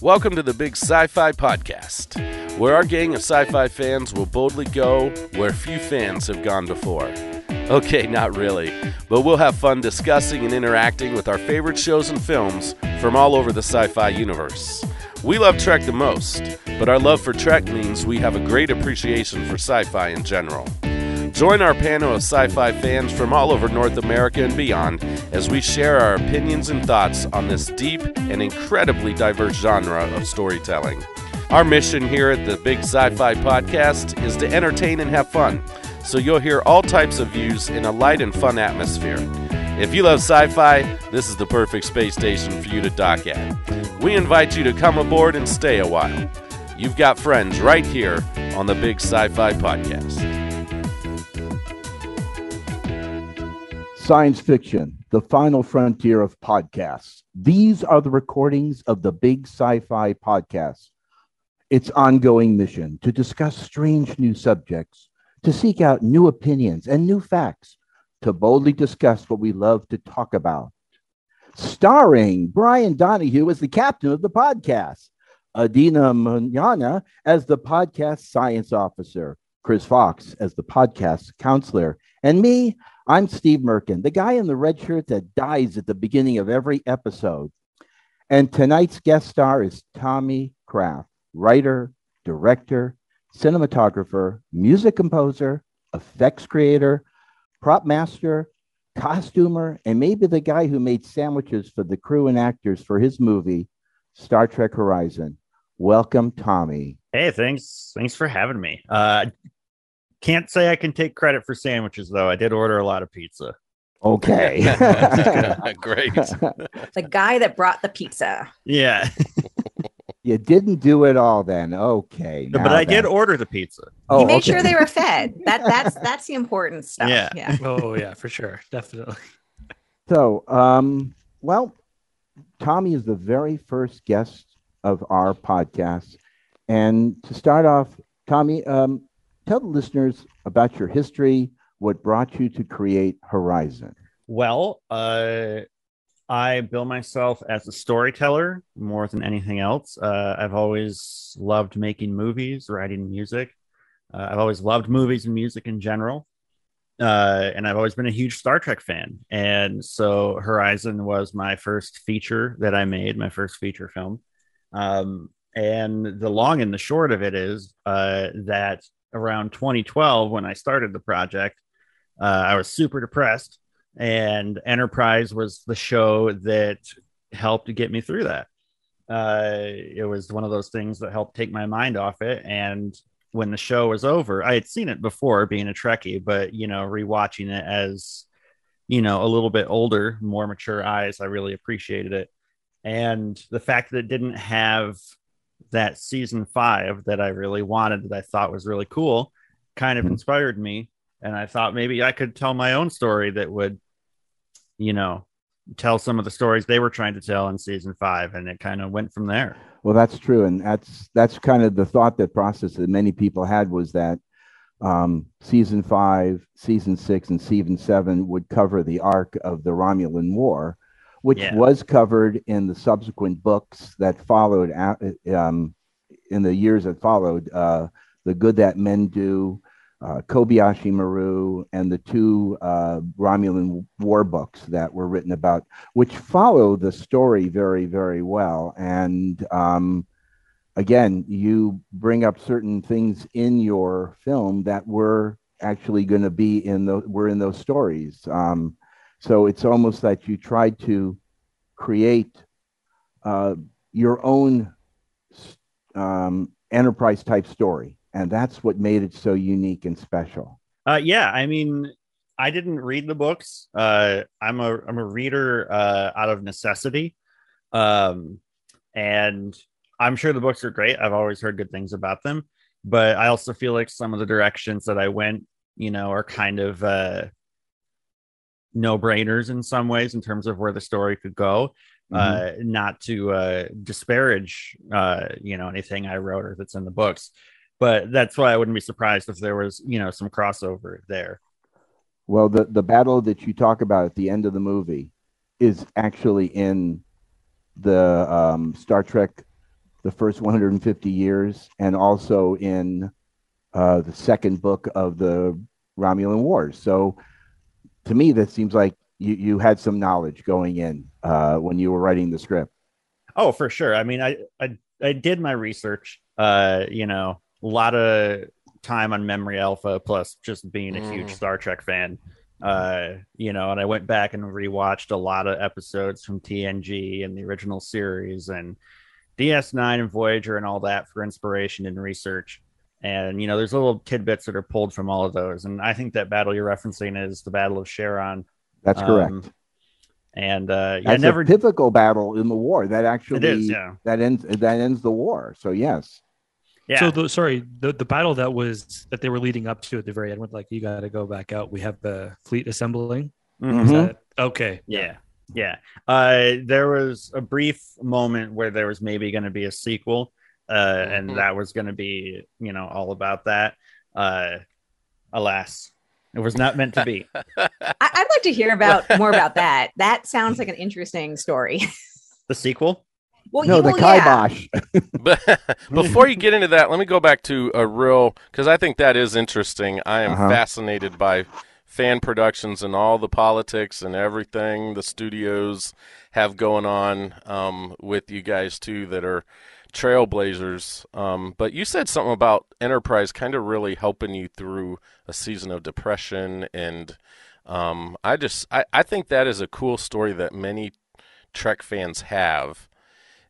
Welcome to the Big Sci Fi Podcast, where our gang of sci fi fans will boldly go where few fans have gone before. Okay, not really, but we'll have fun discussing and interacting with our favorite shows and films from all over the sci fi universe. We love Trek the most, but our love for Trek means we have a great appreciation for sci fi in general. Join our panel of sci fi fans from all over North America and beyond as we share our opinions and thoughts on this deep and incredibly diverse genre of storytelling. Our mission here at the Big Sci Fi Podcast is to entertain and have fun, so you'll hear all types of views in a light and fun atmosphere. If you love sci fi, this is the perfect space station for you to dock at. We invite you to come aboard and stay a while. You've got friends right here on the Big Sci Fi Podcast. Science fiction, the final frontier of podcasts. These are the recordings of the Big Sci Fi Podcast. Its ongoing mission to discuss strange new subjects, to seek out new opinions and new facts, to boldly discuss what we love to talk about. Starring Brian Donahue as the captain of the podcast, Adeena Mignogna as the podcast science officer, Cris Fox as the podcast counselor, and me, I'm Steve Merkin, the guy in the red shirt that dies at the beginning of every episode. And tonight's guest star is Tommy Kraft, writer, director, cinematographer, music composer, effects creator, prop master, costumer, and maybe the guy who made sandwiches for the crew and actors for his movie, Star Trek Horizon. Welcome, Tommy. Hey, thanks. Thanks for having me. Uh, can't say I can take credit for sandwiches though. I did order a lot of pizza. Okay. Great. the guy that brought the pizza. Yeah. you didn't do it all then. Okay. but now I did order the pizza. Oh, he made okay. sure they were fed. That that's that's the important stuff. Yeah. yeah. Oh yeah, for sure, definitely. So, um, well, Tommy is the very first guest of our podcast. And to start off, Tommy, um, tell the listeners about your history, what brought you to create Horizon. Well, uh, I bill myself as a storyteller more than anything else. Uh, I've always loved making movies, writing music. Uh, I've always loved movies and music in general. Uh, and I've always been a huge Star Trek fan. And so Horizon was my first feature that I made, my first feature film. Um, and the long and the short of it is uh, that around 2012, when I started the project, uh, I was super depressed and Enterprise was the show that helped get me through that. Uh, it was one of those things that helped take my mind off it. And when the show was over, I had seen it before being a Trekkie, but you know, rewatching it as you know a little bit older, more mature eyes, I really appreciated it. And the fact that it didn't have that season five that I really wanted, that I thought was really cool, kind of Mhm. inspired me. And I thought maybe I could tell my own story that would, you know, tell some of the stories they were trying to tell in season five. And it kind of went from there. Well, that's true, and that's that's kind of the thought that process that many people had was that um, season five, season six, and season seven would cover the arc of the Romulan War, which Yeah. was covered in the subsequent books that followed um, in the years that followed. Uh, the Good That Men Do, uh, Kobayashi Maru, and the two uh, Romulan war books that were written about which follow the story very, very well. And um, again, you bring up certain things in your film that were actually going to be in the were in those stories. Um, so it's almost that you tried to create uh, your own um, enterprise type story, and that's what made it so unique and special. Uh, yeah, I mean, I didn't read the books. Uh, I'm a I'm a reader uh, out of necessity, um, and I'm sure the books are great. I've always heard good things about them, but I also feel like some of the directions that I went, you know, are kind of uh, no brainers in some ways in terms of where the story could go. Uh, not to uh, disparage, uh, you know, anything I wrote or that's in the books, but that's why I wouldn't be surprised if there was, you know, some crossover there. Well, the, the battle that you talk about at the end of the movie is actually in the um, Star Trek the first 150 years, and also in uh, the second book of the Romulan Wars. So, to me, that seems like you you had some knowledge going in uh, when you were writing the script. Oh, for sure. I mean, I I, I did my research. Uh, you know, a lot of time on Memory Alpha, plus just being a huge Mm. Star Trek fan. Uh, you know, and I went back and rewatched a lot of episodes from TNG and the original series and DS9 and Voyager and all that for inspiration and research. And you know, there's little tidbits that are pulled from all of those. And I think that battle you're referencing is the Battle of Cheron. That's correct. Um, And uh, yeah, That's never a typical battle in the war. That actually it is. Yeah, that ends that ends the war. So yes, yeah. So the sorry, the, the battle that was that they were leading up to at the very end, with like you got to go back out. We have the fleet assembling. Mhm. Is Mhm. that okay? Yeah. Yeah. Uh, there was a brief moment where there was maybe going to be a sequel, uh, Mhm. and that was going to be, you know, all about that. Uh, alas, it was not meant to be. I- I'd like to hear about more about that. That sounds like an interesting story. the sequel? well, no, you- the well, yeah. kibosh. But before you get into that, let me go back to a real because I think that is interesting. I am Uh-huh. fascinated by fan productions and all the politics and everything the studios have going on um, with you guys too that are trailblazers. Um, but you said something about Enterprise kind of really helping you through a season of depression and. Um, I just I, I think that is a cool story that many Trek fans have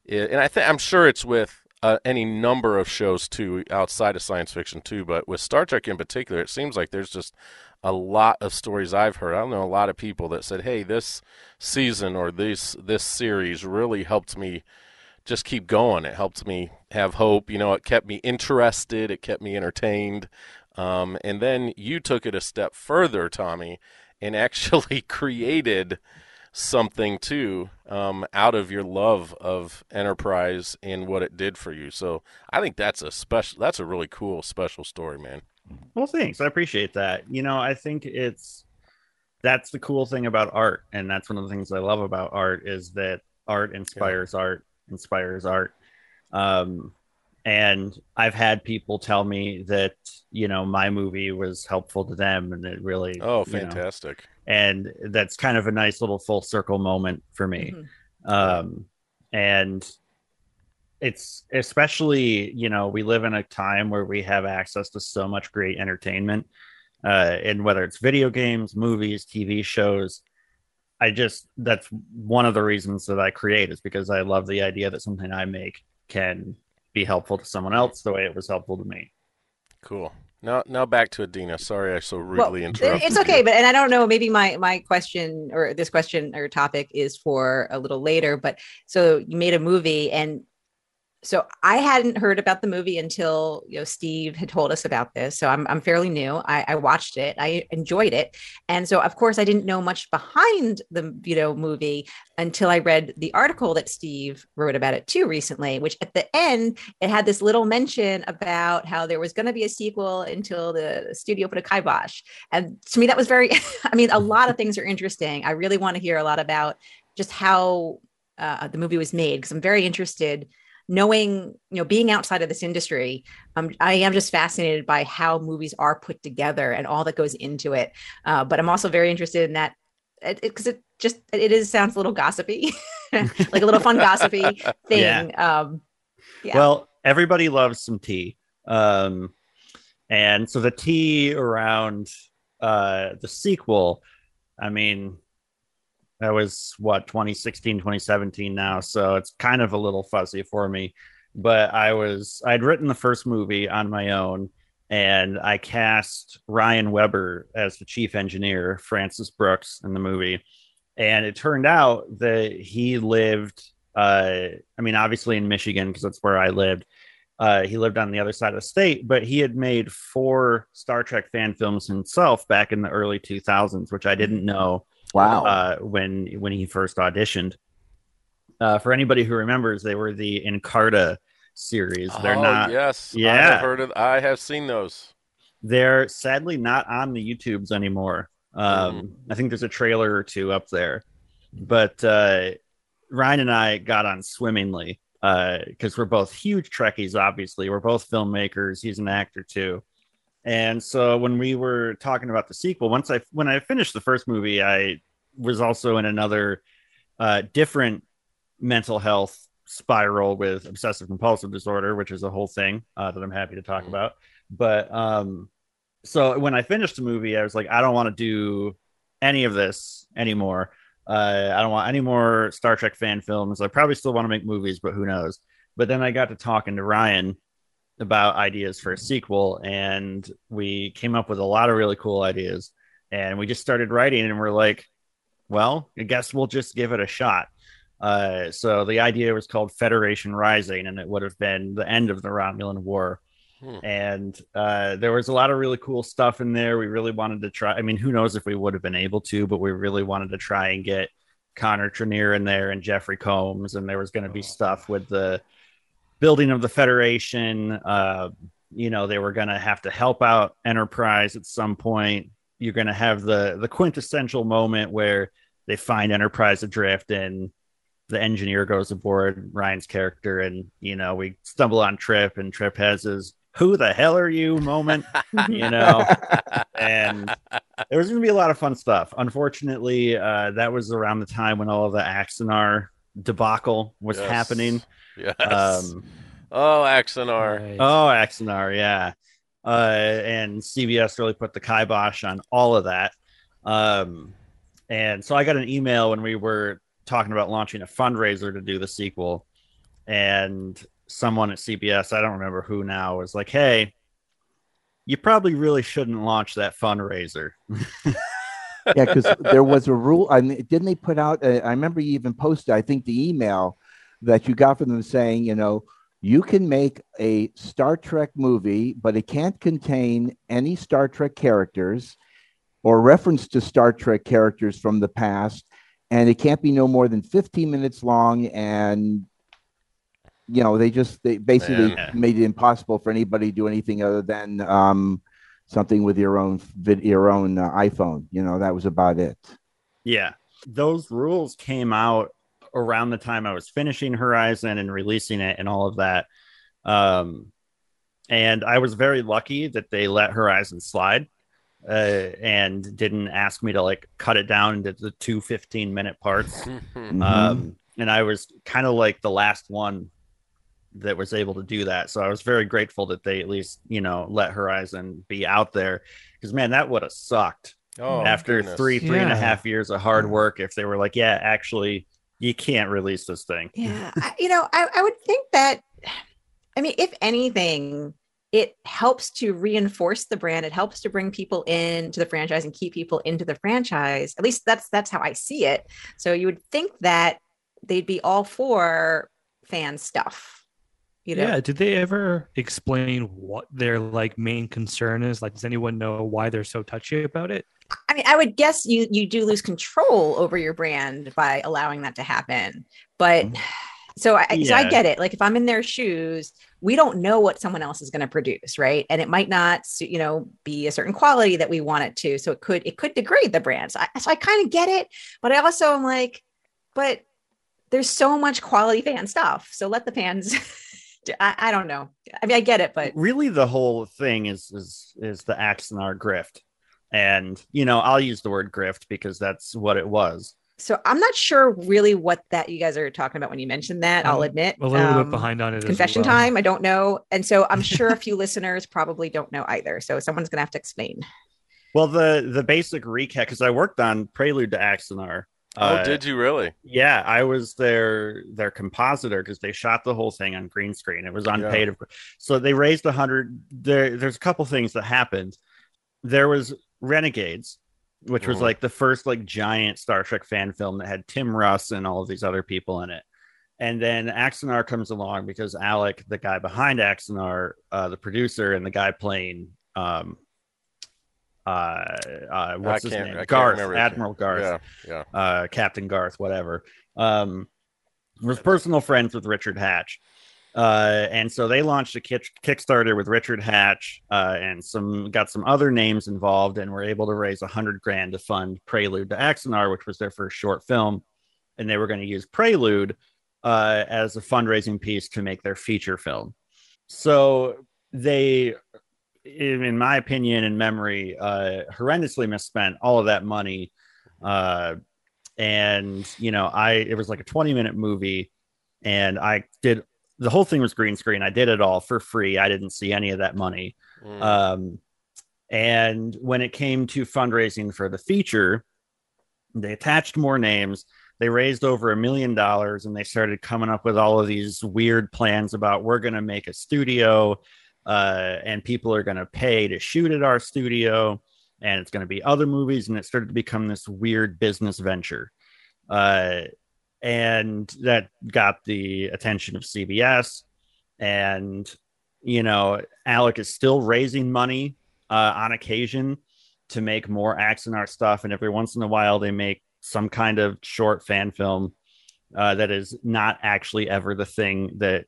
it, and I think I'm sure it's with uh, any number of shows too outside of science fiction too, but with Star Trek in particular, it seems like there's just a lot of stories I've heard. I don't know a lot of people that said, "Hey, this season or this this series really helped me just keep going. It helped me have hope. You know, it kept me interested. It kept me entertained." Um, and then you took it a step further, Tommy, and actually created something too um, out of your love of Enterprise and what it did for you. So I think that's a special. That's a really cool special story, man. Well, thanks. I appreciate that. You know, I think it's that's the cool thing about art, and that's one of the things I love about art is that art inspires art, inspires art. Um, and I've had people tell me that you know my movie was helpful to them, and it really Oh, you know, fantastic! and that's kind of a nice little full circle moment for me Mhm. um and it's especially you know we live in a time where we have access to so much great entertainment uh and whether it's video games movies tv shows i just that's one of the reasons that i create is because i love the idea that something i make can be helpful to someone else the way it was helpful to me Cool. Now, now back to Adeena. Sorry, I so rudely it- interrupted. it's okay, you. but and I don't know. Maybe my my question or this question or topic is for a little later. But so you made a movie, and so I hadn't heard about the movie until you know Steve had told us about this. So I'm I'm fairly new. I, I watched it. I enjoyed it, and so of course I didn't know much behind the you know movie until I read the article that Steve wrote about it too recently. Which at the end it had this little mention about how there was going to be a sequel until the studio put a kibosh. And to me, that was very. I mean, a lot of things are interesting. I really want to hear a lot about just how uh, the movie was made because I'm very interested knowing you know being outside of this industry um, i am just fascinated by how movies are put together and all that goes into it uh, but i'm also very interested in that because it, it just it is sounds a little gossipy like a little fun gossipy thing um yeah. Well, everybody loves some tea. Um, and so the tea around uh, the sequel, I mean, that was what 2016, 2017 now. So it's kind of a little fuzzy for me. But I was, I'd written the first movie on my own and I cast Ryan Weber as the chief engineer, Francis Brooks in the movie. And it turned out that he lived uh, I mean, obviously in Michigan because that's where I lived. Uh, he lived on the other side of the state, but he had made four Star Trek fan films himself back in the early 2000s, which I didn't know Wow. uh, when when he first auditioned. Uh, for anybody who remembers, they were the Encarta series. They're oh, not. Yes. I Yeah. have heard of. I have seen those. They're sadly not on the YouTubes anymore. Um, I think there's a trailer or two up there, but uh, Ryan and I got on swimmingly because we're both huge Trekkies. Obviously, we're both filmmakers. He's an actor too. And so when we were talking about the sequel, once I when I finished the first movie, I was also in another uh, different mental health spiral with obsessive compulsive disorder, which is a whole thing uh, that I'm happy to talk Mhm. about. But um, so when I finished the movie, I was like, I don't want to do any of this anymore. Uh, I don't want any more Star Trek fan films. I probably still want to make movies, but who knows? But then I got to talking to Ryan about ideas for a sequel, and we came up with a lot of really cool ideas. And we just started writing, and we're like, well, I guess we'll just give it a shot. Uh, so the idea was called Federation Rising, and it would have been the end of the Romulan War. Hmm. And uh, there was a lot of really cool stuff in there. We really wanted to try. I mean, who knows if we would have been able to, but we really wanted to try and get Connor Trinneer in there and Jeffrey Combs, and there was going to be stuff with the building of the Federation. Uh, you know, they were going to have to help out Enterprise at some point. You're going to have the the quintessential moment where they find Enterprise adrift and the engineer goes aboard Ryan's character, and you know we stumble on Trip, and Trip has his "Who the hell are you?" moment, you know, and there was going to be a lot of fun stuff. Unfortunately, uh, that was around the time when all of the Axanar debacle was Yes. happening. Yes. Um, oh, Axanar. Right. Oh, Axanar, yeah. Uh, and CBS really put the kibosh on all of that. Um, and so I got an email when we were talking about launching a fundraiser to do the sequel, and someone at CBS, I don't remember who now, was like, "Hey, you probably really shouldn't launch that fundraiser." yeah, because there was a rule. I mean, didn't they put out? uh, I remember you even posted. I think the email that you got from them saying, you know, you can make a Star Trek movie, but it can't contain any Star Trek characters or reference to Star Trek characters from the past, and it can't be no more than 15 minutes long. And you know, they just they basically Man. made it impossible for anybody to do anything other than um, something with your own vid- your own uh, iPhone. You know, that was about it. Yeah. Those rules came out around the time I was finishing Horizon and releasing it and all of that. Um, and I was very lucky that they let Horizon slide uh, and didn't ask me to like cut it down into the two 15 minute parts. Mhm. Um, and I was kind of like the last one that was able to do that. So I was very grateful that they at least, you know, let Horizon be out there because man, that would have sucked oh, after goodness. three, three and a half years of hard work if they were like, yeah, actually, you can't release this thing. Yeah, I, you know, I, I would think that. I mean, if anything, it helps to reinforce the brand. It helps to bring people into the franchise and keep people into the franchise. At least that's that's how I see it. So you would think that they'd be all for fan stuff. You know, Yeah. Did they ever explain what their like main concern is? Like, does anyone know why they're so touchy about it? I mean, I would guess you you do lose control over your brand by allowing that to happen. But mm. So I so I get it. Like if I'm in their shoes, we don't know what someone else is going to produce, right? And it might not, you know, be a certain quality that we want it to. So it could it could degrade the brand. So I, so I kind of get it, but I also am like, but there's so much quality fan stuff. So let the fans. I, I don't know. I mean, I get it, but really, the whole thing is is is the Axanar grift, and you know, I'll use the word grift because that's what it was. So I'm not sure really what that you guys are talking about when you mentioned that. I'll I'm admit A little Um, bit behind on it. as confession well. time. I don't know, and so I'm sure a few listeners probably don't know either. So someone's gonna have to explain. Well, the the basic recap because I worked on Prelude to Axanar. oh, Uh, did you really? Yeah, I was their their compositor because they shot the whole thing on green screen. It was unpaid, of course. so they raised a hundred. There, there's a couple things that happened. There was Renegades, which was Mhm. like the first like giant Star Trek fan film that had Tim Russ and all of these other people in it. And then Axanar comes along because Alec, the guy behind Axanar, uh, the producer, and the guy playing um, uh, uh, what's his name? Garth. Admiral Garth Yeah, yeah. uh, Captain Garth, whatever, um, was personal friends with Richard Hatch. Uh, and so they launched a kick- Kickstarter with Richard Hatch uh, and some got some other names involved and were able to raise a hundred grand to fund Prelude to Axanar, which was their first short film. And they were going to use Prelude uh, as a fundraising piece to make their feature film. So they, in my opinion and memory, uh, horrendously misspent all of that money. Uh, and you know, I it was like a 20 minute movie, and I did the whole thing was green screen. I did it all for free. I didn't see any of that money. Mm. Um, and when it came to fundraising for the feature, they attached more names. They raised over a million dollars and they started coming up with all of these weird plans about we're going to make a studio uh, and people are going to pay to shoot at our studio and it's going to be other movies. And it started to become this weird business venture. Uh, and that got the attention of CBS. And, you know, Alec is still raising money uh, on occasion to make more Axanar stuff. And every once in a while, they make some kind of short fan film uh, that is not actually ever the thing that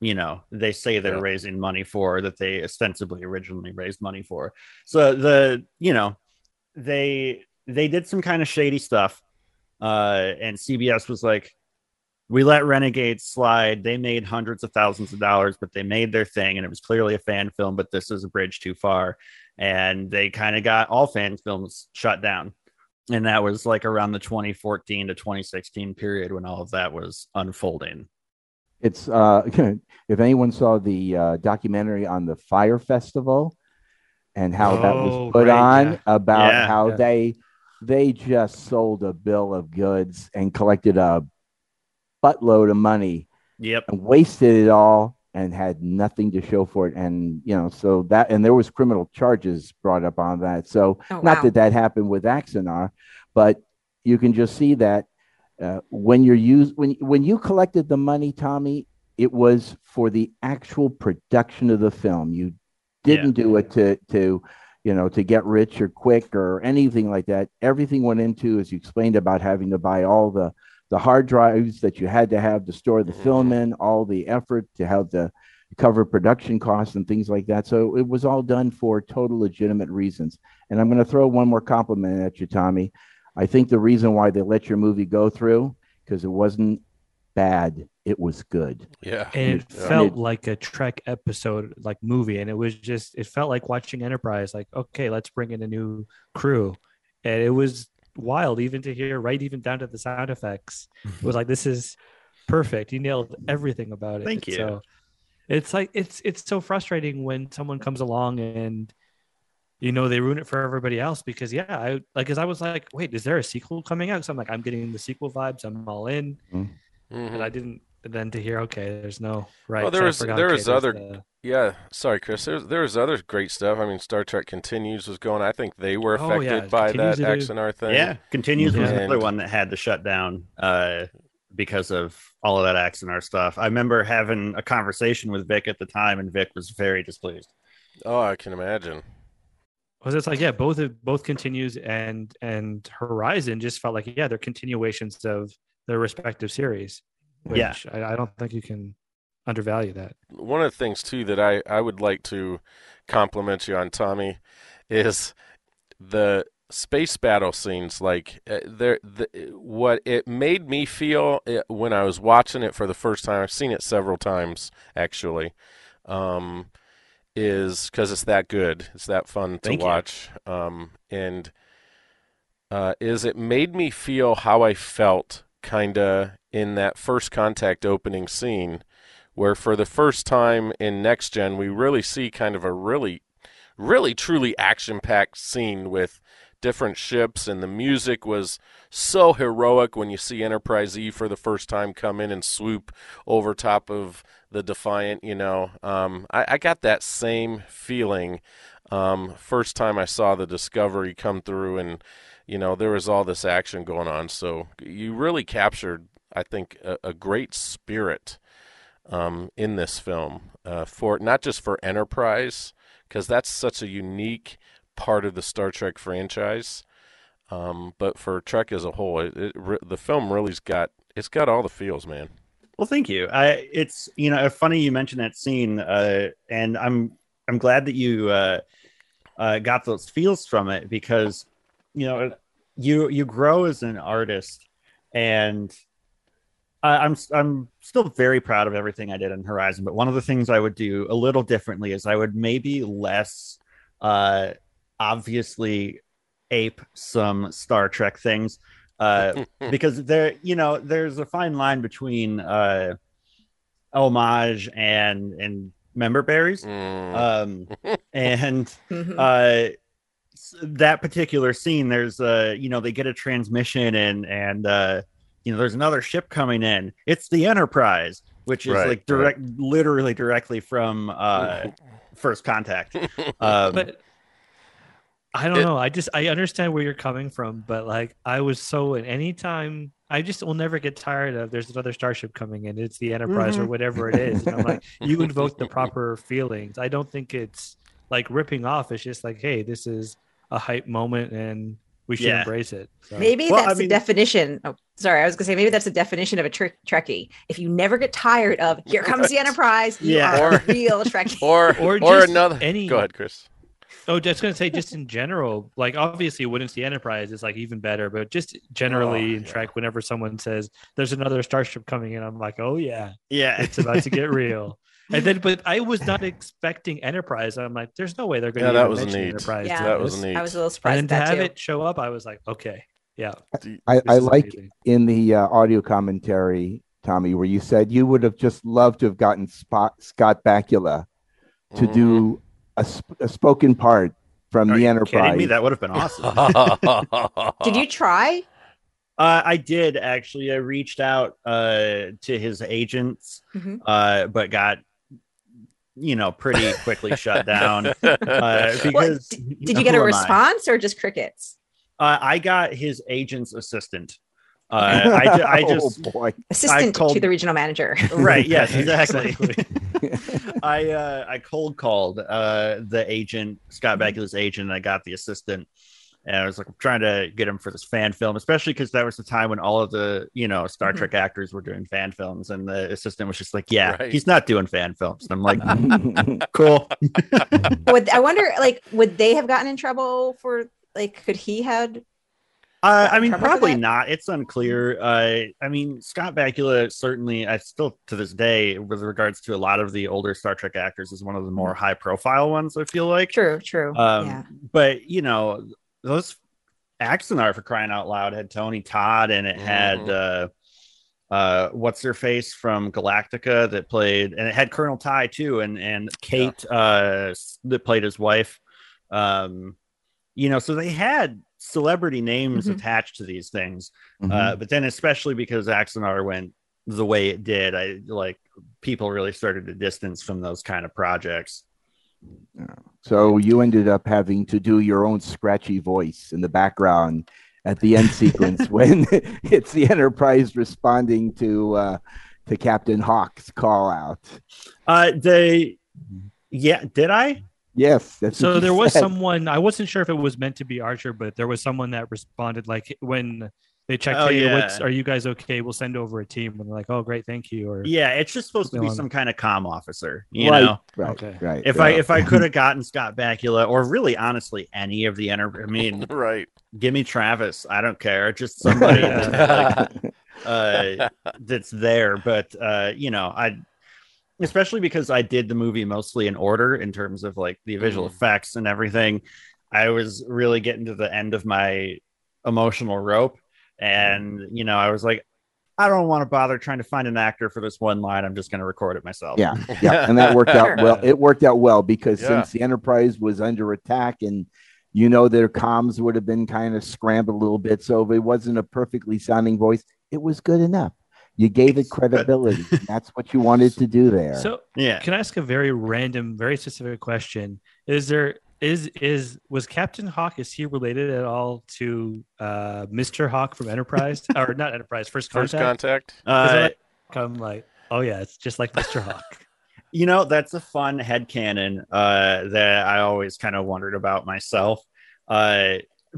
you know they say they're Yeah. raising money for that they ostensibly originally raised money for so the you know they they did some kind of shady stuff uh and cbs was like we let renegades slide. They made hundreds of thousands of dollars but they made their thing and it was clearly a fan film but this is a bridge too far. And they kind of got all fan films shut down. And that was like around the 2014 to 2016 period when all of that was unfolding. It's uh, if anyone saw the uh, documentary on the Fyre Festival and how that was Oh, put right, on yeah. about Yeah, how yeah. they they just sold a bill of goods and collected a buttload of money yep and wasted it all and had nothing to show for it and you know so that and there was criminal charges brought up on that so Oh, not wow. that that happened with Axanar, but you can just see that uh, when you're used when when you collected the money, Tommy, it was for the actual production of the film. You didn't do it to to you know to get rich or quick or anything like that. Everything went into, as you explained, about having to buy all the the hard drives that you had to have to store the mm-hmm. film in, all the effort to have the cover production costs and things like that. So it was all done for total legitimate reasons. And I'm going to throw one more compliment at you, Tommy. I think the reason why they let your movie go through because it wasn't bad, it was good. Yeah. and it Yeah. felt It- like a Trek episode, like movie, and it was just it felt like watching Enterprise. Like, okay, let's bring in a new crew, and it was wild, even to hear, right, even down to the sound effects. It was like this is perfect. You nailed everything about it. Thank you. So it's like it's it's so frustrating when someone comes along and you know they ruin it for everybody else because yeah i like as i was like wait is there a sequel coming out so i'm like i'm getting the sequel vibes i'm all in Mhm. and i didn't and then to hear okay there's no right Well, there was there was other- the- Yeah, sorry, Cris. There's there was other great stuff. I mean, Star Trek Continues was going. I think they were Oh, affected yeah, by Continues that to do- Axanar thing. Yeah, continues was another one that had to shut down uh, because of all of that Axanar stuff. I remember having a conversation with Vic at the time, and Vic was very displeased. Oh, I can imagine. was it's like yeah both of both continues and and horizon just felt like yeah they're continuations of their respective series which Yeah. I, I don't think you can undervalue that One of the things too that I I would like to compliment you on, Tommy, is the space battle scenes. Like uh, there, the, what it made me feel uh, when I was watching it for the first time. I've seen it several times actually. Um, is because it's that good. It's that fun to Thank you. watch. Um, and uh, is it made me feel how I felt kind of in that first contact opening scene, where for the first time in Next Gen, we really see kind of a really, really truly action packed scene with different ships, and the music was so heroic when you see Enterprise E for the first time come in and swoop over top of the Defiant. You know, um, I, I got that same feeling um, first time I saw the Discovery come through, and you know there was all this action going on. So you really captured, I think, a, a great spirit um, in this film uh, for not just for Enterprise, because that's such a unique part of the Star Trek franchise, um, but for Trek as a whole, it, it, the film really's got it's got all the feels, man. Well, thank you. I it's you know funny you mentioned that scene, uh, and I'm I'm glad that you uh, uh, got those feels from it because you know you you grow as an artist, and I, I'm I'm still very proud of everything I did in Horizon, but one of the things I would do a little differently is I would maybe less uh obviously ape some Star Trek things. Uh because there you know there's a fine line between uh homage and and member berries. Mm. Um and Mhm. uh s- that particular scene there's uh you know they get a transmission and and uh you know there's another ship coming in it's the enterprise which is Right, like direct literally directly from uh first contact um but I don't It- know. I just I understand where you're coming from, but like I was so in any time I just will never get tired of there's another starship coming in. It's the Enterprise or whatever it is. And I'm like, you invoke the proper feelings. I don't think it's like ripping off. It's just like, hey, this is a hype moment and we should Yeah. embrace it. So- Maybe Well, I that's mean- the definition. Oh, sorry, I was gonna say maybe that's the definition of a tr- Trekkie. If you never get tired of "Here comes the Enterprise," you Yeah. are Or- a real Trekkie. or Or or, another. any- Go ahead, Cris. Oh, just gonna say, just in general, like obviously, when it's the Enterprise, it's like even better. But just generally Oh, in yeah. Trek, whenever someone says there's another starship coming in, I'm like, oh yeah, yeah it's about to get real. And then, but I was not expecting Enterprise. I'm like, there's no way they're going Yeah, to that was mention neat. Enterprise. Yeah. That was this. neat. I was a little surprised And at then to have too. it show up, I was like, okay, yeah. I, I like amazing. in the uh, audio commentary, Tommy, where you said you would have just loved to have gotten Spot, Scott Bakula to Mm. do a, sp- a spoken part from Are the you Enterprise. kidding me that would have been awesome Did you try? uh i did actually i reached out uh to his agents Mhm. uh but got you know pretty quickly shut down uh, Well, because Did you get a who am I? response or just crickets? Uh, I got his agent's assistant. Uh, I, ju- I just oh boy. Assistant called- to the regional manager. right, yes, exactly. Exactly. I uh, I cold called uh, the agent, Scott Bakula's agent. And I got the assistant, and I was like, I'm trying to get him for this fan film, especially because that was the time when all of the you know Star Mhm. Trek actors were doing fan films, and the assistant was just like, Yeah, Right. he's not doing fan films. And I'm like, Cool. would I wonder, like, would they have gotten in trouble for, like, could he had? Uh, I mean, probably not. It's unclear. Uh, I mean, Scott Bakula certainly, I still to this day, with regards to a lot of the older Star Trek actors, is one of the more high profile ones. I feel like. True, true. Um, yeah. But you know, those Axanar for crying out loud had Tony Todd, and it had uh, uh, what's her face from Galactica that played, and it had Colonel Tigh too, and and Kate uh, that played his wife. Um, you know, so they had celebrity names Mhm. attached to these things. Mhm. Uh, but then, especially because Axanar went the way it did, I like people really started to distance from those kind of projects. So you ended up having to do your own scratchy voice in the background at the end sequence when it's the Enterprise responding to uh, to Captain Hawk's call out. Uh, they, yeah, did I? Yes, that's so there was someone I wasn't sure if it was meant to be Archer, but there was someone that responded like when they checked, Oh, hey, yeah. what's, are you guys okay? We'll send over a team, and they're like, oh, great, thank you. Or Yeah, it's just supposed to be some kind of com officer, you right, know. right, Okay. right. If yeah. I if I could have gotten Scott Bakula, or really honestly any of the enter, I mean, right. give me Travis. I don't care. Just somebody Yeah. like, uh, that's there. But uh, you know, I especially because I did the movie mostly in order in terms of like the visual Mm. effects and everything. I was really getting to the end of my emotional rope, and you know, I was like, I don't want to bother trying to find an actor for this one line. I'm just going to record it myself. yeah, yeah, and that worked out well. It worked out well because Yeah. since the Enterprise was under attack and you know their comms would have been kind of scrambled a little bit, so if it wasn't a perfectly sounding voice, it was good enough. You gave it credibility. That's what you wanted to do there. so yeah. Can I ask a very random, very specific question? Is there is is was Captain Hawk is he related at all to uh Mr. Hawk from Enterprise or not Enterprise First contact. First Contact? contact. Uh, I'm like, oh yeah, it's just like Mr. Hawk. You know, that's a fun headcanon uh, that I always kind of wondered about myself. Uh,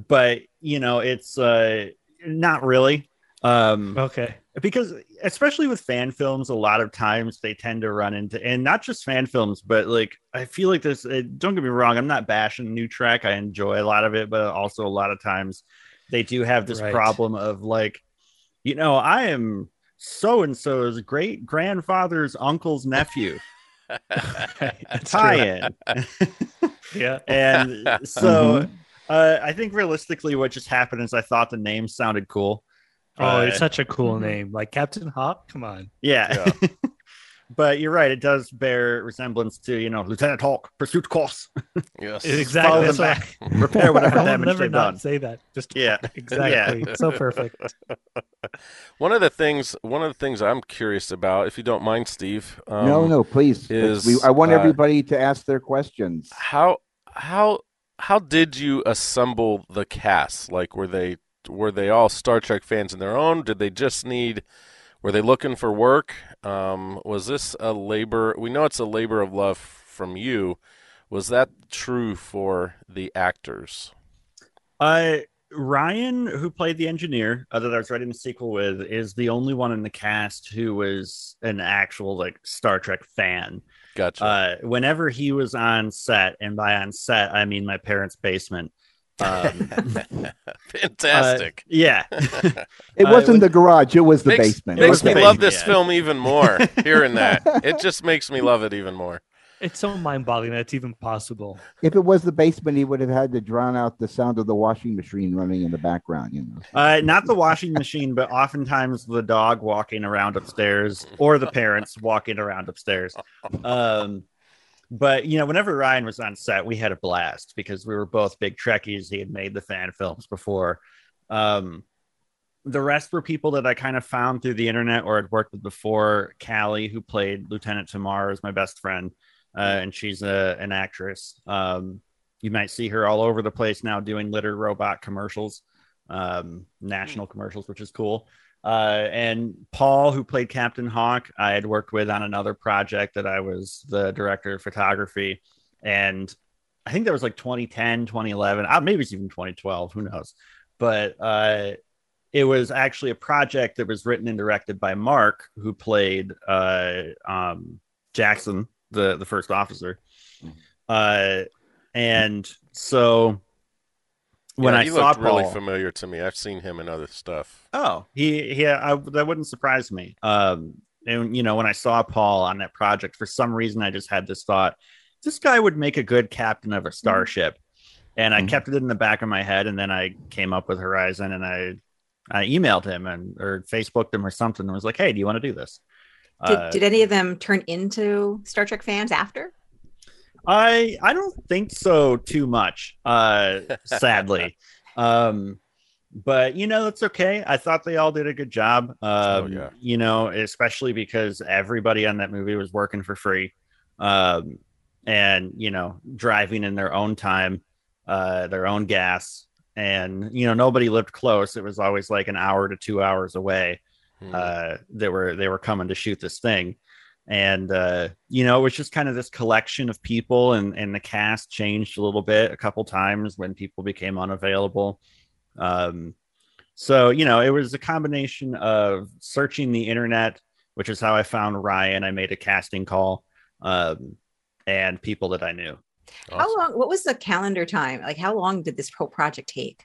but, you know, it's uh, not really. Um, Okay. Because, especially with fan films, a lot of times they tend to run into, and not just fan films, but like, I feel like this, uh, don't get me wrong, I'm not bashing New Trek I enjoy a lot of it, but also a lot of times they do have this Right. problem of like, you know, I am so and so's great grandfather's uncle's nephew tie in Yeah. and so Mhm. uh, I think realistically, what just happened is I thought the name sounded cool. Oh, it's such a cool name. Like Captain Hawk. Come on. yeah. but you're right; it does bear resemblance to you know Lieutenant Hawk, pursuit course, Yes. Follow Exactly. them That's why back. repair whatever I will damage never they've not done. say that. Just Yeah. exactly. So perfect. One of the things, one of the things I'm curious about, if you don't mind, Steve. Um, no, no, please. is, we, I want uh, everybody to ask their questions. How how how did you assemble the cast? Like, were they were they all Star Trek fans in their own? Did they just need? Were they looking for work? Um, was this a labor? We know it's a labor of love from you. Was that true for the actors? Uh, Ryan, who played the engineer uh, that I was writing the sequel with, is the only one in the cast who was an actual like Star Trek fan. Gotcha. Uh, whenever he was on set, and by on set I mean my parents' basement. Um, Fantastic. uh, yeah, It uh, wasn't when- the garage; it was the makes basement. makes was me the love this yeah. film even more. Hearing that, it just makes me love it even more. It's so mind-boggling that it's even possible. If it was the basement, he would have had to drown out the sound of the washing machine running in the background. You know. uh, not the washing machine, but oftentimes the dog walking around upstairs or the parents walking around upstairs. Um, but you know, whenever Ryan was on set, we had a blast because we were both big Trekkies. He had made the fan films before. Um, the rest were people that I kind of found through the internet or had worked with before. Callie, who played Lieutenant Tamar, is my best friend, uh, and she's a, an actress. Um, you might see her all over the place now doing litter robot commercials, um, national commercials, which is cool. Uh, and Paul, who played Captain Hawk, I had worked with on another project that I was the director of photography. And I think that was like 2010, 2011, uh, maybe it's even 2012, who knows. But uh, it was actually a project that was written and directed by Mark, who played uh, um, Jackson, the, the first officer. Uh, and so when Yeah, I he saw looked really familiar to me. I've seen him in other stuff. Oh, he, he, I, that wouldn't surprise me. Um, and you know, when I saw Paul on that project, for some reason, I just had this thought: this guy would make a good captain of a starship. And I Mhm. kept it in the back of my head, and then I came up with Horizon, and I, I emailed him and or Facebooked him or something, and was like, "Hey, do you want to do this?" Did, Uh, did any of them turn into Star Trek fans after? I I don't think so too much, uh, sadly. um, but you know that's okay. I thought they all did a good job. Um, yeah. You know, especially because everybody on that movie was working for free, um, and you know driving in their own time, uh, their own gas, and you know nobody lived close. It was always like an hour to two hours away Hmm. uh, that were they were coming to shoot this thing, and uh, you know it was just kind of this collection of people, and and the cast changed a little bit a couple times when people became unavailable. Um, so you know it was a combination of searching the internet, which is how I found Ryan. I made a casting call, um, and people that I knew. How long? What was the calendar time? Like, how long did this whole project take?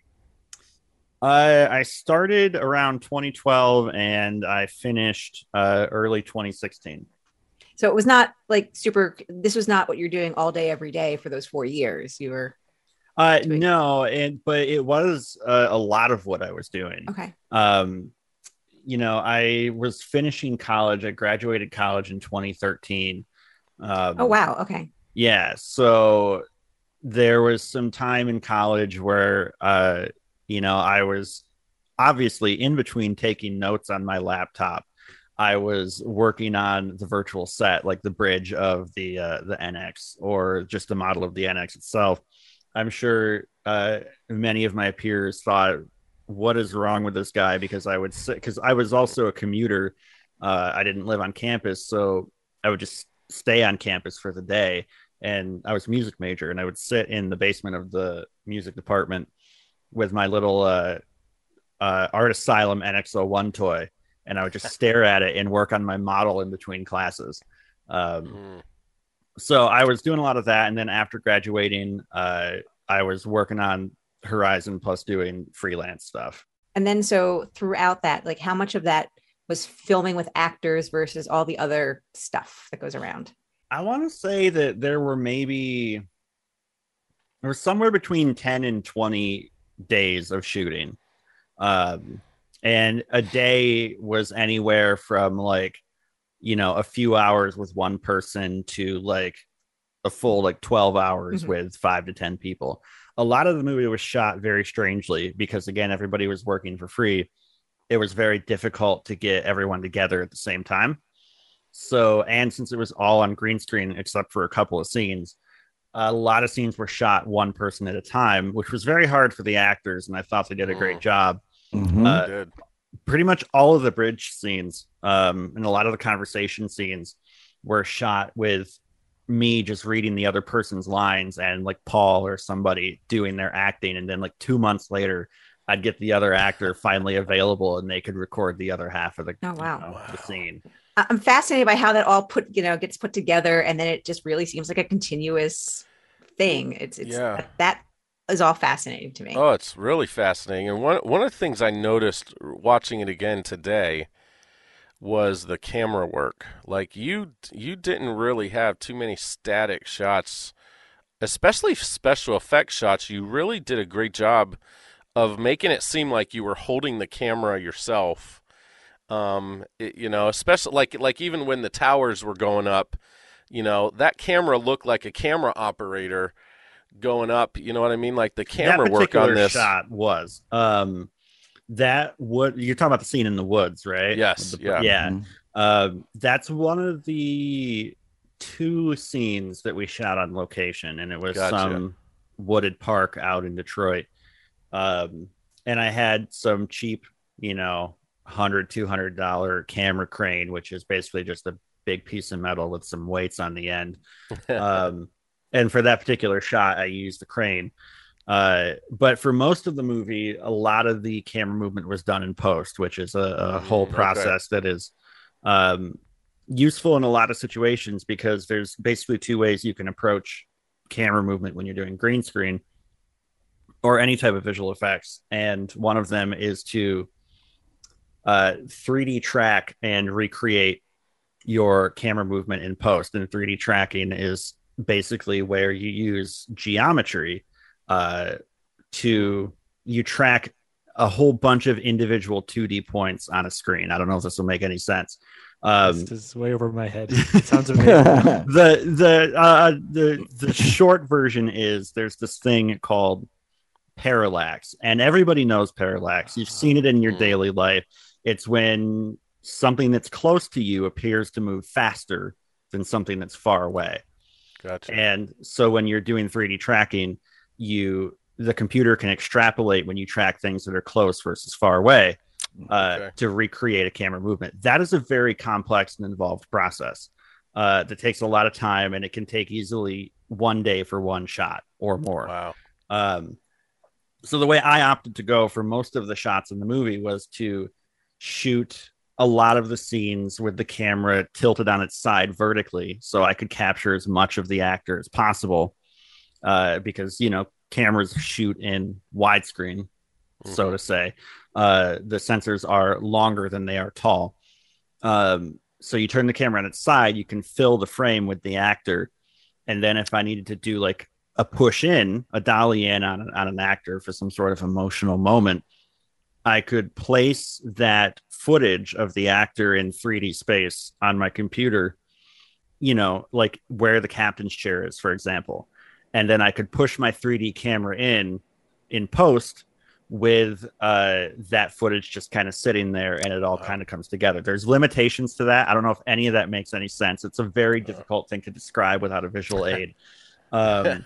I I started around 2012 and I finished uh, early 2016. So it was not like super. This was not what you're doing all day, every day for those four years. You were Uh, Doing- no, and but it was uh, a lot of what I was doing. okay. Um, you know, I was finishing college. I graduated college in 2013. Um, Oh wow. Okay. Yeah. So there was some time in college where, uh, you know, I was obviously in between taking notes on my laptop. I was working on the virtual set, like the bridge of the uh, the NX, or just the model of the NX itself. I'm sure uh, many of my peers thought, "What is wrong with this guy?" Because I would sit because I was also a commuter. Uh, I didn't live on campus, so I would just stay on campus for the day. And I was music major, and I would sit in the basement of the music department with my little uh, uh, Art Asylum NX01 toy, and I would just stare at it and work on my model in between classes. Um, Hmm. so I was doing a lot of that, and then after graduating, uh, I was working on Horizon plus doing freelance stuff. And then so throughout that, like, how much of that was filming with actors versus all the other stuff that goes around? I want to say that there were maybe there was somewhere between 10 and 20 days of shooting. Um, and a day was anywhere from like, you know, a few hours with one person to like a full like 12 hours Mhm. with five to 10 people. A lot of the movie was shot very strangely because, again, everybody was working for free. It was very difficult to get everyone together at the same time. So, and since it was all on green screen, except for a couple of scenes, a lot of scenes were shot one person at a time, which was very hard for the actors. And I thought they did a great Mm. job. Mhm. Uh, Good. pretty much all of the bridge scenes um, and a lot of the conversation scenes were shot with me just reading the other person's lines and like Paul or somebody doing their acting. And then like two months later, I'd get the other actor finally available and they could record the other half of the, Oh, wow. you know, the scene. I- I'm fascinated by how that all put, you know, gets put together, and then it just really seems like a continuous thing. It's, it's Yeah. that, that is all fascinating to me. Oh, it's really fascinating. And one one of the things I noticed watching it again today was the camera work. Like you you didn't really have too many static shots, especially special effects shots. You really did a great job of making it seem like you were holding the camera yourself. Um, it- you know, especially like like even when the towers were going up, you know, that camera looked like a camera operator going up. You know what I mean? Like the camera work on this. shot was um, that what you're talking about the scene in the woods, right? Yes, The- yeah. yeah. Mhm. Um, that's one of the two scenes that we shot on location, and it was Gotcha. some wooded park out in Detroit. Um, and I had some cheap, you know, 100 200 dollar camera crane, which is basically just a big piece of metal with some weights on the end. um, and for that particular shot, I used the crane. Uh, but for most of the movie, a lot of the camera movement was done in post, which is a, a Mm, whole okay. process that is um, useful in a lot of situations because there's basically two ways you can approach camera movement when you're doing green screen or any type of visual effects. And one of them is to uh, 3D track and recreate your camera movement in post. And 3D tracking is basically where you use geometry uh, to you track a whole bunch of individual 2D points on a screen. I don't know if this will make any sense. Um, this is way over my head. It sounds amazing. the the uh the the short version is there's this thing called parallax and everybody knows parallax you've seen it in your Mhm. daily life it's when something that's close to you appears to move faster than something that's far away Gotcha. and so when you're doing 3D tracking, you the computer can extrapolate when you track things that are close versus far away uh, Okay. to recreate a camera movement. That is a very complex and involved process uh, that takes a lot of time, and it can take easily one day for one shot or more. Wow. Um, so the way I opted to go for most of the shots in the movie was to shoot a lot of the scenes with the camera tilted on its side vertically, so I could capture as much of the actor as possible. Uh, because you know cameras shoot in widescreen, so to say. Uh, the sensors are longer than they are tall. Um, so you turn the camera on its side, you can fill the frame with the actor, and then if I needed to do like a push in, a dolly in on, on an actor for some sort of emotional moment, I could place that footage of the actor in 3D space on my computer, you know, like where the captain's chair is, for example. And then I could push my 3D camera in in post with uh, that footage just kind of sitting there and it all Wow. kind of comes together. There's limitations to that. I don't know if any of that makes any sense. It's a very difficult thing to describe without a visual aid. Um,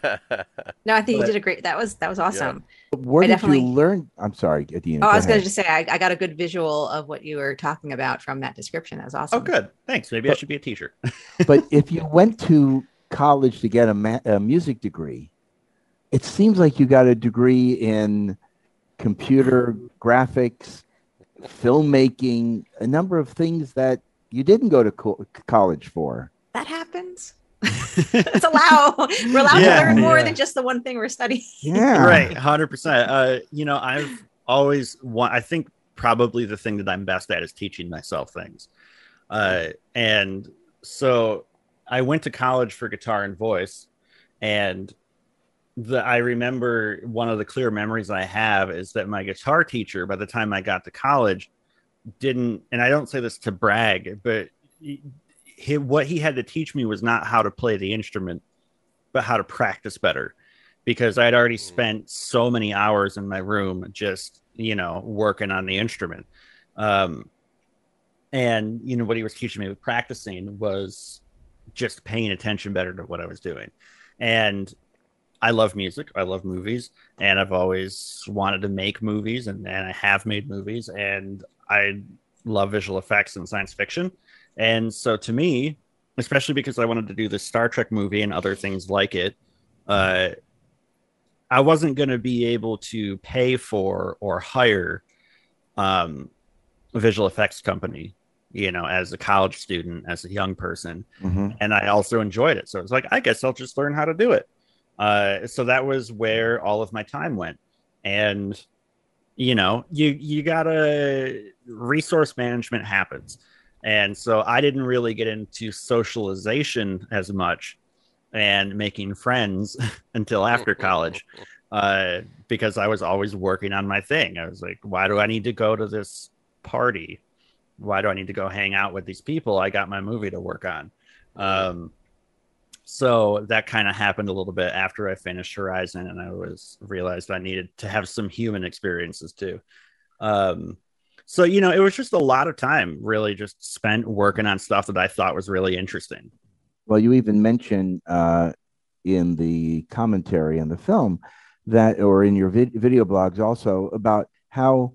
No, I think But- you did a great. That was that was awesome. Where I did definitely- you learn? I'm sorry, Adeena. Oh, I was going to just say I, I got a good visual of what you were talking about from that description. That was awesome. oh, good. Thanks. Maybe I should be a teacher. but if you went to college to get a, ma- a music degree, it seems like you got a degree in computer graphics, filmmaking, a number of things that you didn't go to co- college for. That happens. It's allowed. We're allowed Yeah, to learn more yeah. than just the one thing we're studying. Yeah. right 100% uh you know i've always want i think probably the thing that I'm best at is teaching myself things. Uh, and so I went to college for guitar and voice, and the I remember one of the clear memories I have is that my guitar teacher, by the time I got to college, didn't, and I don't say this to brag, but he, what he had to teach me was not how to play the instrument, but how to practice better, because I had already spent so many hours in my room just you know working on the instrument. Um, and you know what he was teaching me with practicing was just paying attention better to what I was doing. And I love music, I love movies, and I've always wanted to make movies, and, and I have made movies, and I love visual effects and science fiction. And so to me, especially because I wanted to do the Star Trek movie and other things like it, uh, I wasn't going to be able to pay for or hire um, a visual effects company you know, as a college student, as a young person. Mm-hmm. And I also enjoyed it. So it's like, I guess I'll just learn how to do it. Uh, so that was where all of my time went. And, you know, you, you gotta, resource management happens. And so I didn't really get into socialization as much and making friends until after college uh, because I was always working on my thing. I was like, why do I need to go to this party? why do I need to go hang out with these people? I got my movie to work on. Um, so that kind of happened a little bit after I finished Horizon, and I was realized I needed to have some human experiences too. Um, so you know, it was just a lot of time really just spent working on stuff that I thought was really interesting. Well, you even mentioned uh, in the commentary on the film that, or in your vid- video blogs also about how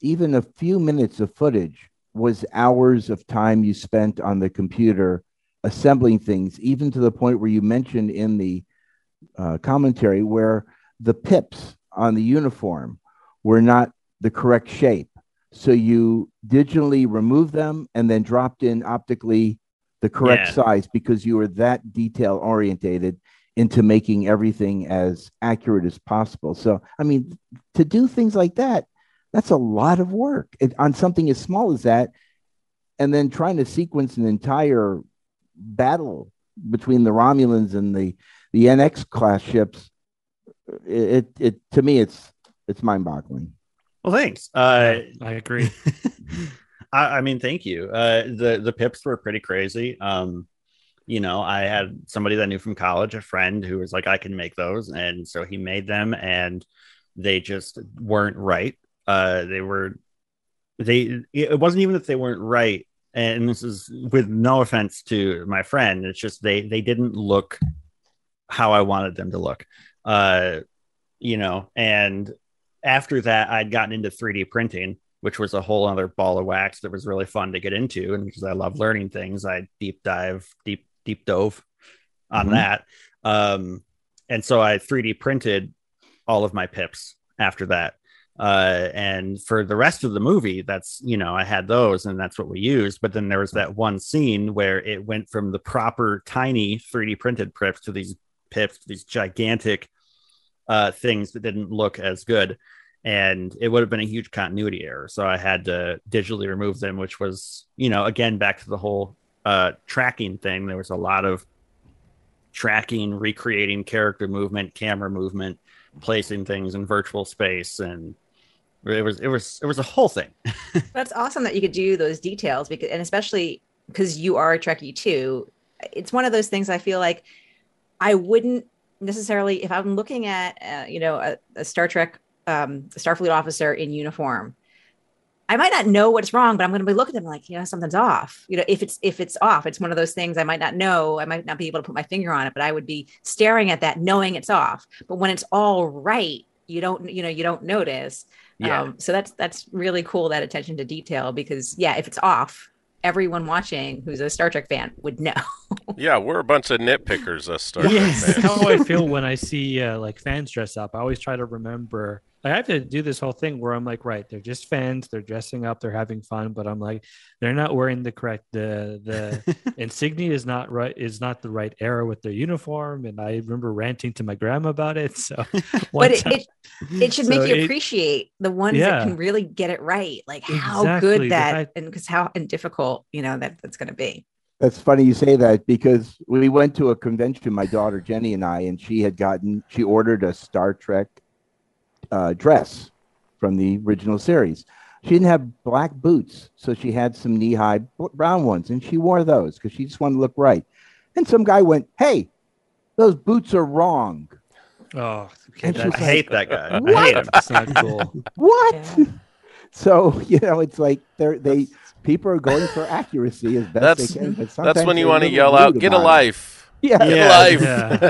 even a few minutes of footage was hours of time you spent on the computer assembling things, even to the point where you mentioned in the uh, commentary where the pips on the uniform were not the correct shape. So you digitally removed them and then dropped in optically the correct yeah. size because you were that detail orientated into making everything as accurate as possible. So, I mean, to do things like that, that's a lot of work it, on something as small as that. And then trying to sequence an entire battle between the Romulans and the, the NX class ships. It, it, it to me, it's, it's mind boggling. Well, thanks. Uh, I agree. I, I, mean, thank you. Uh, the, the pips were pretty crazy. Um, you know, I had somebody that I knew from college, a friend who was like, I can make those. And so he made them and they just weren't right. Uh, they were they it wasn't even that they weren't right and this is with no offense to my friend it's just they they didn't look how i wanted them to look uh you know and after that i'd gotten into 3d printing which was a whole other ball of wax that was really fun to get into and because i love learning things i deep dive deep deep dove on mm-hmm. that um and so i 3d printed all of my pips after that uh, and for the rest of the movie, that's you know I had those, and that's what we used. But then there was that one scene where it went from the proper tiny 3D printed pips to these pips, these gigantic uh, things that didn't look as good, and it would have been a huge continuity error. So I had to digitally remove them, which was you know again back to the whole uh, tracking thing. There was a lot of tracking, recreating character movement, camera movement, placing things in virtual space, and it was it was it was a whole thing. That's awesome that you could do those details because and especially because you are a Trekkie too. It's one of those things I feel like I wouldn't necessarily if I'm looking at uh, you know a, a, Star Trek um, Starfleet officer in uniform. I might not know what's wrong, but I'm going to be looking at them like, you know, something's off. You know, if it's if it's off, it's one of those things I might not know. I might not be able to put my finger on it, but I would be staring at that, knowing it's off. But when it's all right, you don't, you know, you don't notice. Yeah. Um, so that's that's really cool that attention to detail because yeah, if it's off, everyone watching who's a Star Trek fan would know. Yeah, we're a bunch of nitpickers, us Star Trek Yes. That's fans. how I feel when I see uh, like fans dress up. I always try to remember. Like, I have to do this whole thing where I'm like, right, they're just fans. They're dressing up. They're having fun, but I'm like, they're not wearing the correct the the insignia is not right is not the right era with their uniform. And I remember ranting to my grandma about it. So, but it, time- it it should make you it- appreciate the ones Yeah. that can really get it right, like how Exactly, good that fact- and because how and difficult you know that that's going to be. That's funny you say that because we went to a convention, my daughter Jenny and I, and she had gotten, she ordered a Star Trek uh, dress from the original series. She didn't have black boots, so she had some knee high brown ones, and she wore those because she just wanted to look right. And some guy went, Hey, those boots are wrong. oh, okay, And she I was that's, hate that guy. I What? hate him. that's not cool. What? Yeah. So, you know, it's like they're, they, people are going for accuracy as best That's- they can. But That's when you want to yell out, "Get a about it." life! Yeah. Yeah. a life!" Yeah.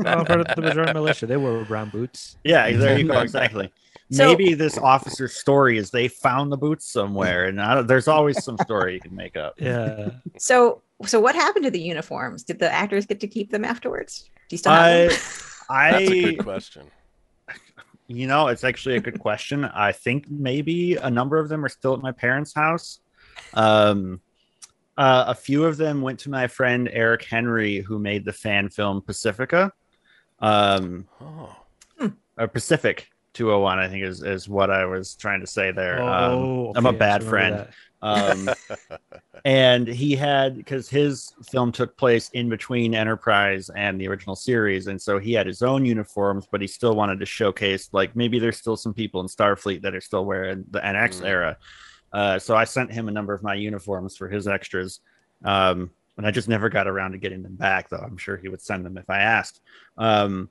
well, part of the majority militia, they wore brown boots. Yeah, there you go. Exactly. So- Maybe this officer's story is they found the boots somewhere, and I don't, there's always some story you can make up. Yeah. So so what happened to the uniforms? Did the actors get to keep them afterwards? Do you still have I, them? That's a I, good question. you know, it's actually a good question. I think maybe a number of them are still at my parents' house. Um, uh, a few of them went to my friend Eric Henry, who made the fan film Pacifica. Um, Oh. or Pacific 201, I think is is what I was trying to say there. um, Oh, I'm a bad friend. Um, and he had because his film took place in between Enterprise and the original series, and so he had his own uniforms, but he still wanted to showcase like maybe there's still some people in Starfleet that are still wearing the NX Mm. era. Uh, so I sent him a number of my uniforms for his extras, um, and I just never got around to getting them back. Though I'm sure he would send them if I asked. Um,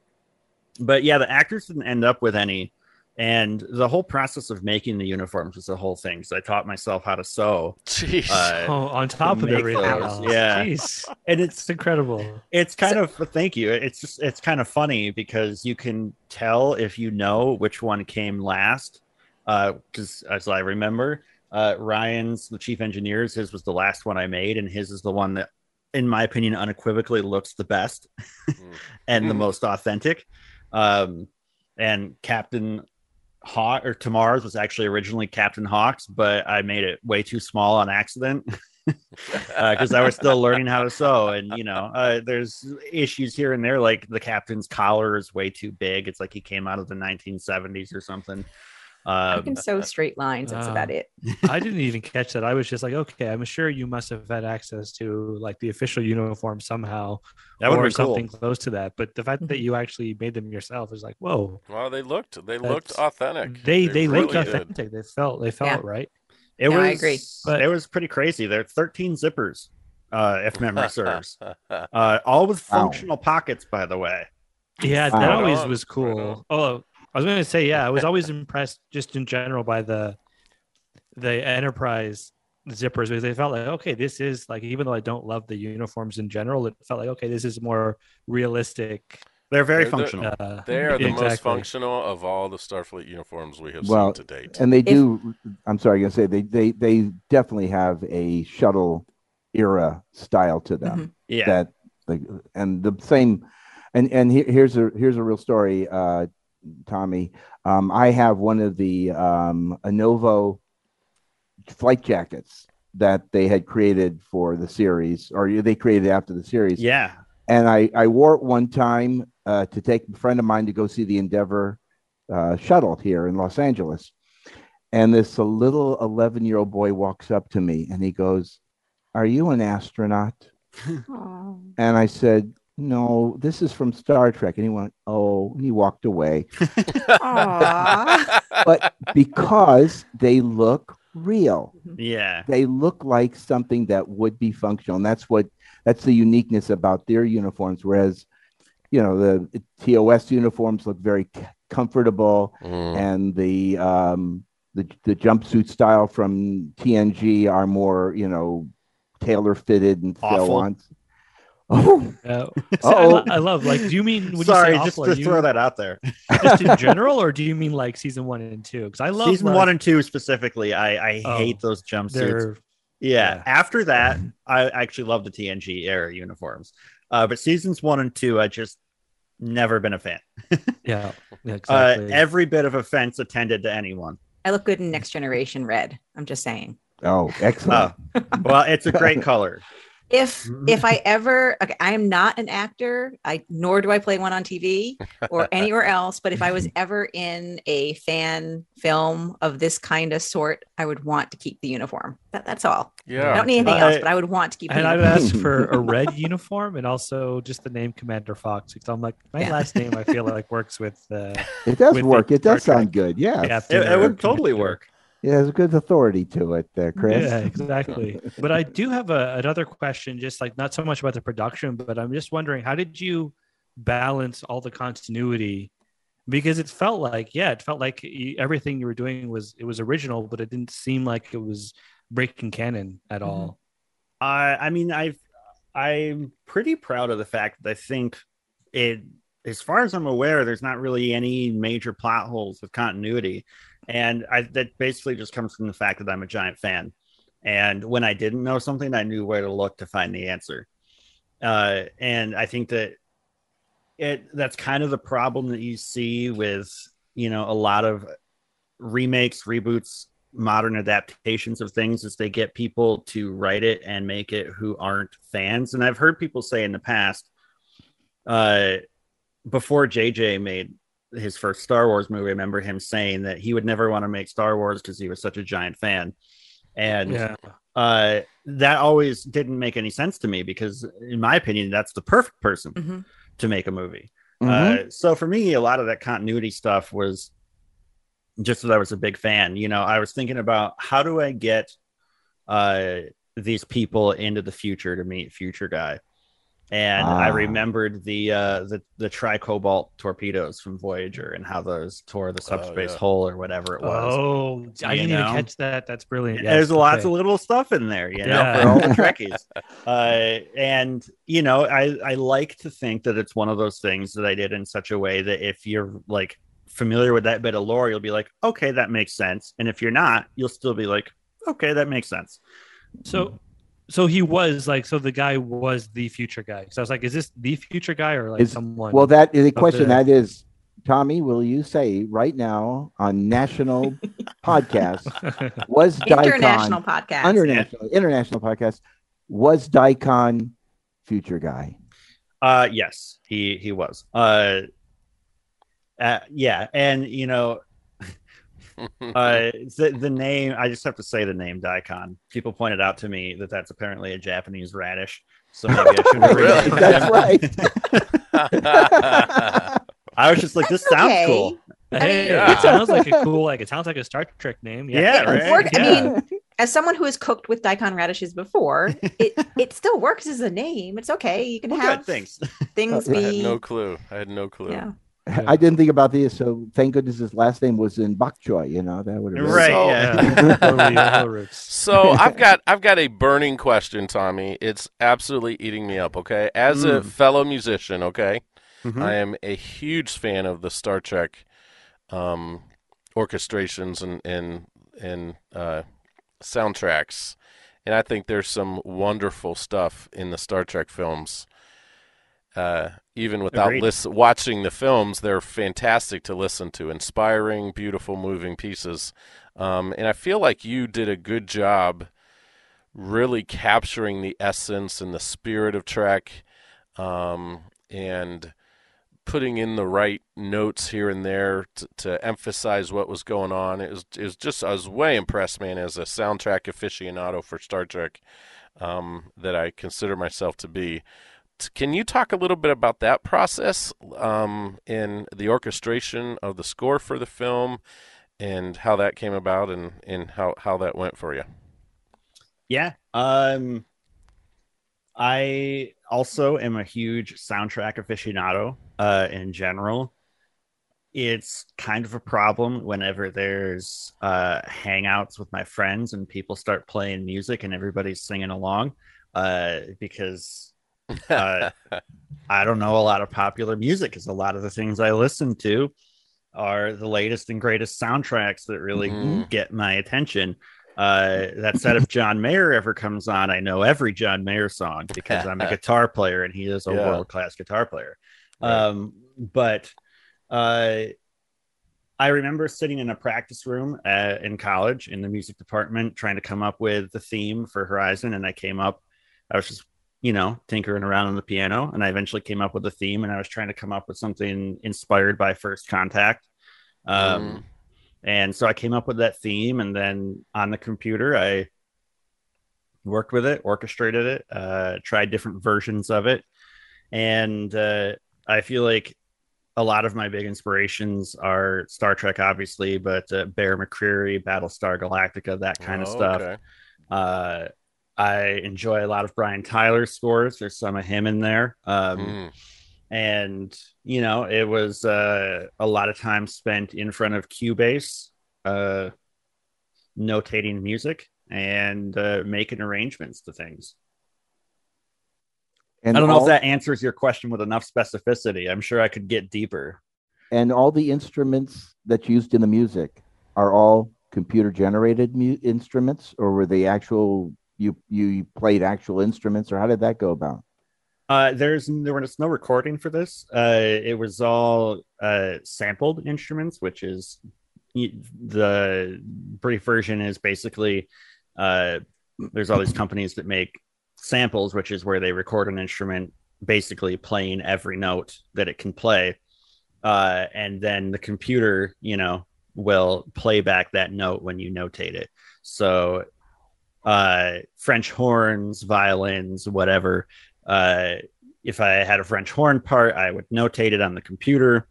but yeah, the actors didn't end up with any. And the whole process of making the uniforms was the whole thing. So I taught myself how to sew. Jeez. Uh. Oh, on top of everything those, else. yeah. Jeez. and it's It's incredible. it's kind of thank you it's just it's kind of funny because you can tell if you know which one came last uh because as i remember uh ryan's the chief engineers his was the last one i made and his is the one that in my opinion unequivocally looks the best Mm. and the Mm. most authentic um and captain hawk or tamar's was actually originally captain hawks but i made it way too small on accident because I was still learning how to sew, and you know, uh, there's issues here and there. Like the captain's collar is way too big. It's like he came out of the 1970s or something. I Um, can sew straight lines. That's uh, about it. I didn't even catch that. I was just like, okay, I'm sure you must have had access to like the official uniform somehow, that would or be cool. something close to that. But the fact that you actually made them yourself is like, whoa. well, they looked they looked authentic. They they, looked really did. authentic. They felt they felt Yeah. right. It Yeah, was. I agree. But- it was pretty crazy. There are 13 zippers, uh, if memory serves. Uh, all with Wow. functional pockets, by the way. Yeah, that Right always was cool. on. oh, I was going to say, yeah, I was always impressed just in general by the the Enterprise zippers because they felt like okay, this is like even though I don't love the uniforms in general, it felt like okay, this is more realistic. They're very They're the- functional. Uh, They are the most functional of all the Starfleet uniforms we have Well, seen to date. and they do i'm sorry i'm gonna say they they they definitely have a shuttle era style to them Mhm. yeah. that like and the same and and here, here's a here's a real story uh tommy um i have one of the um anovo flight jackets that they had created for the series or they created after the series yeah. and I, I wore it one time uh, to take a friend of mine to go see the Endeavour uh, shuttle here in Los Angeles. And this a little 11 year old boy walks up to me and he goes, Are you an astronaut? And I said, No, this is from Star Trek. And he went, Oh, and he walked away. But because they look real, Yeah. they look like something that would be functional. And that's what that's the uniqueness about their uniforms. Whereas, you know, the TOS uniforms look very c- comfortable, Mm. and the um, the the jumpsuit style from TNG are more, you know, tailor fitted and so on. Oh, Uh, Uh-oh. so I, I love like. Do you mean when Sorry, you say just awful, to are throw you that out there. just in general, or do you mean like season one and two? Because I love Season like, one and two specifically, I, I Oh, hate those jumpsuits. Yeah. Yeah. After that, I actually love the TNG era uniforms. Uh, but seasons one and two, I just never been a fan. Yeah, yeah Uh, exactly. every bit of offense attended to anyone. I look good in Next Generation Red. I'm just saying. Oh, excellent. Well, it's a great color. If Mhm. if I ever, okay, I am not an actor. I nor do I play one on TV or anywhere else. But if I was ever in a fan film of this kind of sort, I would want to keep the uniform. That, that's all. yeah I don't need anything I- else, but I would want to keep. The and I'd uniform. ask for a red uniform and also just the name Commander Fox because I'm like my Yeah. last name I feel like works with uh, it does work. It does sound good. Yeah. Captain It, it would totally Commander. work. It has a good authority to it there, Cris. Yeah, exactly. but I do have a, another question, just like not so much about the production, but I'm just wondering how did you balance all the continuity? Because it felt like, yeah, it felt like y- everything you were doing was it was original, but it didn't seem like it was breaking canon at Mm-hmm. all. I I mean, I've I'm pretty proud of the fact that I think it, as far as I'm aware, there's not really any major plot holes with continuity, and I that basically just comes from the fact that I'm a giant fan, and when I didn't know something, I knew where to look to find the answer, uh, and I think that it that's kind of the problem that you see with you know a lot of remakes, reboots, modern adaptations of things is they get people to write it and make it who aren't fans. And I've heard people say in the past, uh, before JJ made his first Star Wars movie, I remember him saying that he would never want to make Star Wars because he was such a giant fan. And Yeah. uh, that always didn't make any sense to me because, in my opinion, that's the perfect person Mhm. to make a movie. Mhm. Uh, so for me, a lot of that continuity stuff was just that I was a big fan. You know, I was thinking about how do I get uh, these people into the future to meet Future Guy, and I Ah. remembered the uh, the the tricobalt torpedoes from Voyager and how those tore the subspace yeah. hole or whatever it was. Oh, I didn't know? even catch that. That's brilliant. There's Yes, lots of little stuff in there, you know, Yeah. for all the Trekkies. uh, and you know, I I like to think that it's one of those things that I did in such a way that if you're like familiar with that bit of lore, you'll be like, okay, that makes sense. And if you're not, you'll still be like, okay, that makes sense. So, so he was like, so the guy was the future guy. So I was like, is this the future guy or like Is- someone? Well, that the question the- that is, Tommy, will you say right now on national podcast was International Daikon podcast. international international podcast was Daikon future guy? Uh, yes, he he was. Uh, uh yeah, and you know, uh the, the name i just have to say the name daikon people pointed out to me that that's apparently a japanese radish so maybe i should Really? That's right. i was just like this That's sounds okay. cool hey, Yeah. it sounds like a cool, like it sounds like a Star Trek name. Yeah, It right? work- I mean, as someone who has cooked with daikon radishes before, it it still works as a name. It's okay. You can well, have good thanks things I had be. no clue. I had no clue. yeah. I didn't think about this, so thank goodness his last name was in bok choy. You know that would have been- Right, So- yeah. Totally all the roots. So I've got I've got a burning question, Tommy. It's absolutely eating me up. Okay, as a Mm. fellow musician, okay, Mhm. I am a huge fan of the Star Trek um, orchestrations and and and uh, soundtracks, and I think there's some wonderful stuff in the Star Trek films. Uh, even without Agreed. lis- watching the films, they're fantastic to listen to, inspiring, beautiful, moving pieces. Um, and I feel like you did a good job really capturing the essence and the spirit of Trek um, and putting in the right notes here and there to, to emphasize what was going on. It was, it was just, I was way impressed, man, as a soundtrack aficionado for Star Trek um, that I consider myself to be. Can you talk a little bit about that process um, in the orchestration of the score for the film and how that came about and, and how, how that went for you? Yeah. Um I also am a huge soundtrack aficionado uh in general. It's kind of a problem whenever there's uh hangouts with my friends and people start playing music and everybody's singing along uh because uh, I don't know a lot of popular music because a lot of the things I listen to are the latest and greatest soundtracks that really Mhm. get my attention. uh, that said, if John Mayer ever comes on, I know every John Mayer song because I'm a guitar player and he is a Yeah. world class guitar player. Right. Um, but uh, I remember sitting in a practice room uh, in college in the music department trying to come up with the theme for Horizon. And I came up, I was just, you know, tinkering around on the piano. And I eventually came up with a theme and I was trying to come up with something inspired by First Contact. Um, And so I came up with that theme. And then on the computer, I worked with it, orchestrated it, uh, tried different versions of it. And uh, I feel like a lot of my big inspirations are Star Trek, obviously, but uh, Bear McCreary, Battlestar Galactica, that kind of Oh, stuff. okay. I enjoy a lot of Brian Tyler's scores. There's some of him in there. Um, Mm. and you know it was uh, a lot of time spent in front of cubase uh, notating music and uh, making arrangements to things And i don't know if that answers your question with enough specificity i'm sure i could get deeper and all the instruments that's used in the music are all computer generated mu- instruments, or were they actual? You you played actual instruments, or how did that go about? uh, there's there was no recording for this uh, it was all uh, sampled instruments which is the brief version is basically uh, there's all these companies that make samples, which is where they record an instrument basically playing every note that it can play. Uh, and then the computer, you know, will play back that note when you notate it. So, uh, French horns, violins, whatever. Uh, if I had a French horn part, I would notate it on the computer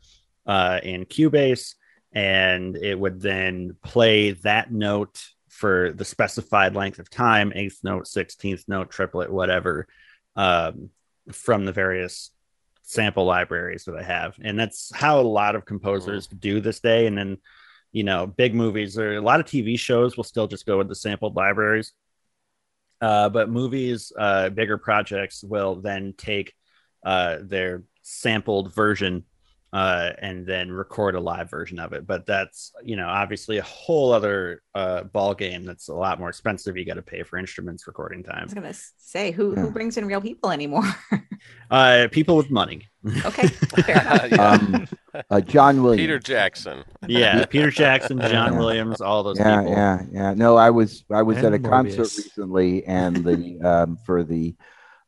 uh, in Cubase and it would then play that note for the specified length of time eighth note 16th note triplet whatever um, from the various sample libraries that i have. And that's how a lot of composers do this day. And then you know big movies or a lot of tv shows will still just go with the sampled libraries uh, but movies uh, bigger projects will then take uh, their sampled version uh, and then record a live version of it. But that's you know obviously a whole other uh, ball game. That's a lot more expensive. You got to pay for instruments recording time. I time. was gonna say who Yeah. who brings in real people anymore? Uh, people with money. okay, fair enough. Yeah. Um, uh, John Williams. Peter Jackson. Yeah, Peter Jackson, John Yeah. Williams, all those yeah, people. yeah, yeah. No, I was I was at a And concert recently, and the um, for the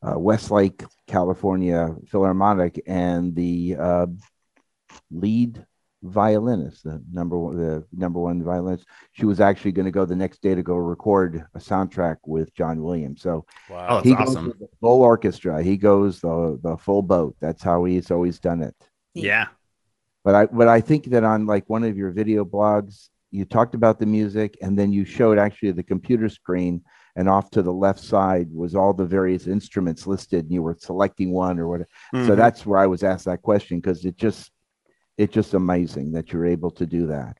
uh, Westlake, California Philharmonic, and the uh, lead violinist, the number one, the number one violinist, she was actually going to go the next day to go record a soundtrack with John Williams. So Oh, Wow. he awesome. goes with the full orchestra. He goes the the full boat. That's how he's always done it. Yeah. But I but I think that on like one of your video blogs, you talked about the music and then you showed actually the computer screen and off to the left side was all the various instruments listed and you were selecting one or whatever. So Mhm. that's where I was asked that question because it just it's just amazing that you're able to do that.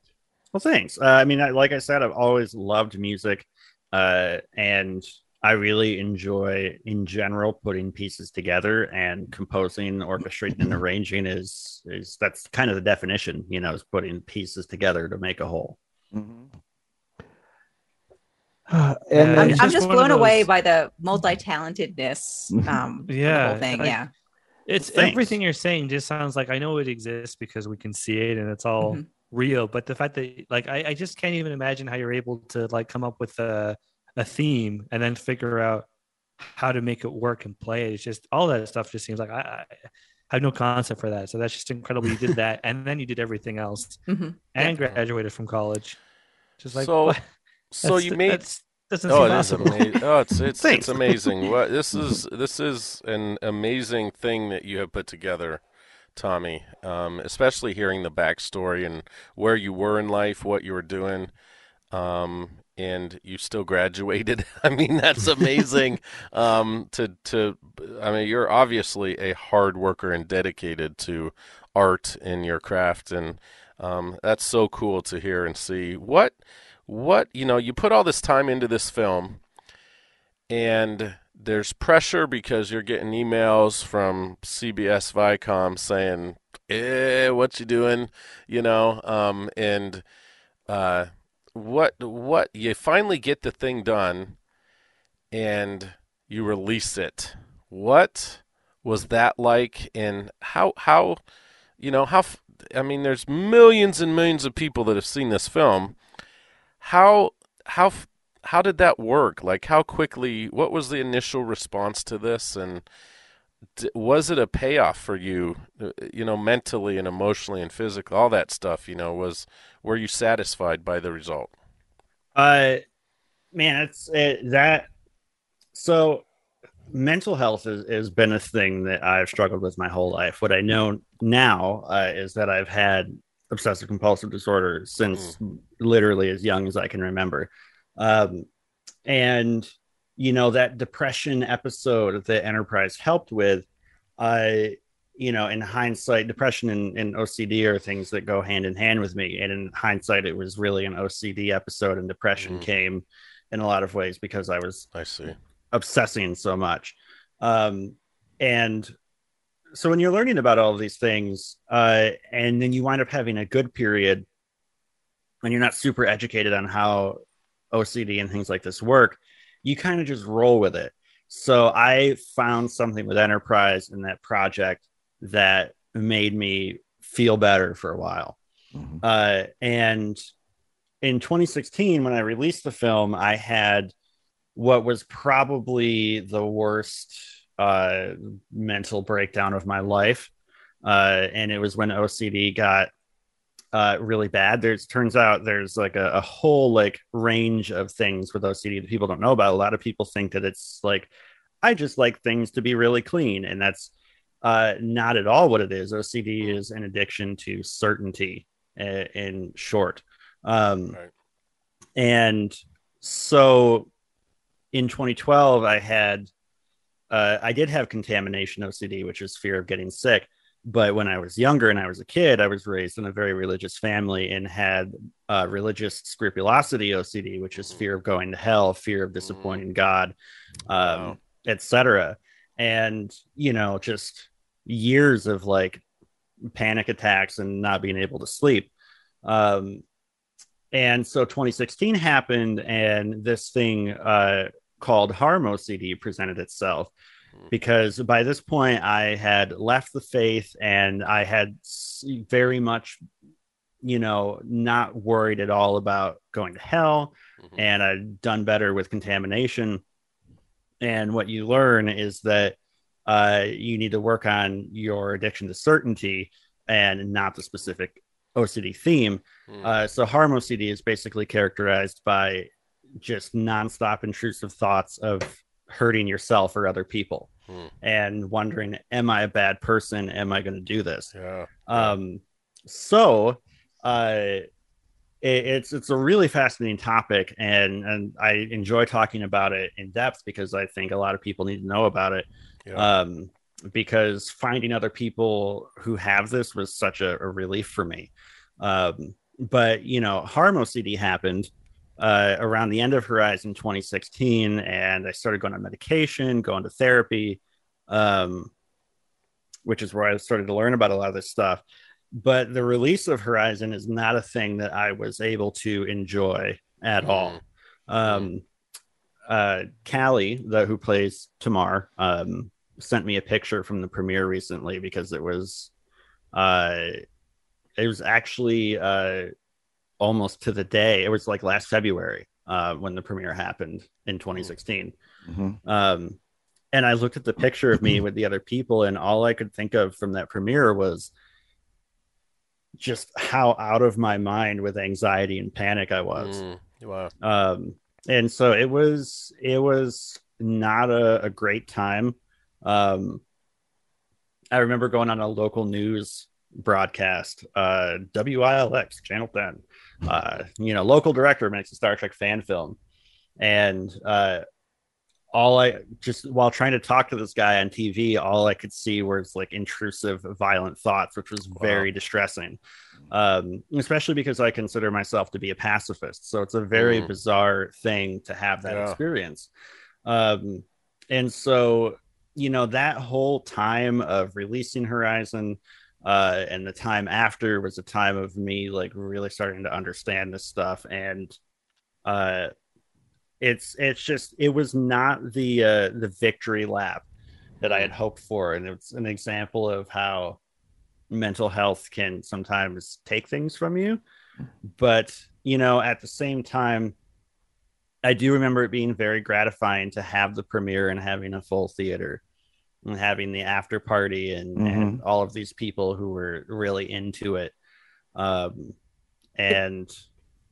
Well, thanks. Uh, I mean, I, like I said, I've always loved music, uh, and I really enjoy, in general, putting pieces together and composing, orchestrating, and arranging. Is is that's kind of the definition, you know, is putting pieces together to make a whole. and Yeah, then- I'm, it's I'm just just one of blown away by the multi-talentedness. Um, of the Yeah, whole thing. I- yeah, It's Thanks. everything you're saying just sounds like I know it exists because we can see it and it's all Mhm. real. But the fact that like I, I just can't even imagine how you're able to like come up with a a theme and then figure out how to make it work and play. It's just all that stuff just seems like I, I have no concept for that. So that's just incredible. You did that and then you did everything else Mhm. and graduated from college. Just like so, so you made that's, doesn't Oh, seem it is amazing. Oh, it's it's Thanks. it's amazing. What this is this is an amazing thing that you have put together, Tommy. Um, especially hearing the backstory and where you were in life, what you were doing, um, and you still graduated. I mean, that's amazing. um, to to I mean, you're obviously a hard worker and dedicated to art in your craft, and um, that's so cool to hear and see. What what you know you put all this time into this film and there's pressure because you're getting emails from CBS Viacom saying eh what you doing you know um and uh what what you finally get the thing done and you release it. What was that like and how how you know how I mean there's millions and millions of people that have seen this film. How how how did that work? Like how quickly what was the initial response to this and was it a payoff for you uh, you know mentally and emotionally and physically all that stuff you know was were you satisfied by the result Uh, man, it's it, that. So, mental health has, has been a thing that I've struggled with my whole life. What I know now uh, is that I've had obsessive compulsive disorder since literally as young as I can remember. Um, and you know that depression episode that Enterprise helped with, I you know, in hindsight, depression and, and OCD are things that go hand in hand with me. And in hindsight, it was really an OCD episode, and depression Mhm. came in a lot of ways because I was i see obsessing so much. Um, and so when you're learning about all of these things, uh, and then you wind up having a good period, and you're not super educated on how OCD and things like this work, you kind of just roll with it. So I found something with Enterprise in that project that made me feel better for a while. Mhm. Uh, and in 2016, when I released the film, I had what was probably the worst uh, mental breakdown of my life. Uh, and it was when OCD got uh, really bad. There's turns out there's like a, a whole like range of things with OCD that people don't know about. A lot of people think that it's like I just like things to be really clean, and that's uh, not at all what it is. OCD is an addiction to certainty. uh, In short, um, Right. and so in 2012, I had uh, I did have contamination OCD, which is fear of getting sick. But when I was younger and I was a kid, I was raised in a very religious family and had uh, religious scrupulosity OCD, which is fear of going to hell, fear of disappointing God, um, Wow. etc. And you know, just years of like panic attacks and not being able to sleep. Um, and so 2016 happened, and this thing uh, called Harm OCD presented itself because by this point I had left the faith and I had very much, you know, not worried at all about going to hell, Mhm. and I'd done better with contamination. And what you learn is that uh, you need to work on your addiction to certainty and not the specific OCD theme. Mm. Uh, so harm OCD is basically characterized by just nonstop intrusive thoughts of hurting yourself or other people Hmm. and wondering, am I a bad person? Am I going to do this? yeah Um, so uh, it, it's it's a really fascinating topic, and and I enjoy talking about it in depth because I think a lot of people need to know about it. yeah Um, because finding other people who have this was such a, a relief for me. Um, but you know, harm OCD happened uh, around the end of Horizon 2016, and I started going on medication, going to therapy, um, which is where I started to learn about a lot of this stuff. But the release of Horizon is not a thing that I was able to enjoy at all. Um, uh, Callie, the who plays Tamar, um, sent me a picture from the premiere recently because it was, uh, it was actually uh, almost to the day. It was like last February uh, when the premiere happened in 2016. Mhm. Um, and I looked at the picture of me with the other people, and all I could think of from that premiere was just how out of my mind with anxiety and panic I was. Mm. wow Um, and so it was it was not a, a great time. Um, I remember going on a local news broadcast, uh, WILX Channel 10. Uh, you know, local director makes a Star Trek fan film, and uh, all I just while trying to talk to this guy on TV, all I could see was like intrusive, violent thoughts, which was very distressing. Um, especially because I consider myself to be a pacifist, so it's a very Mm. bizarre thing to have that Yeah. experience. Um, and so you know that whole time of releasing Horizon, uh, and the time after was a time of me like really starting to understand this stuff. And uh it's it's just it was not the uh the victory lap that i had hoped for. And it's an example of how mental health can sometimes take things from you. But you know at the same time i do remember it being very gratifying to have the premiere and having a full theater and having the after party and, and all of these people who were really into it um and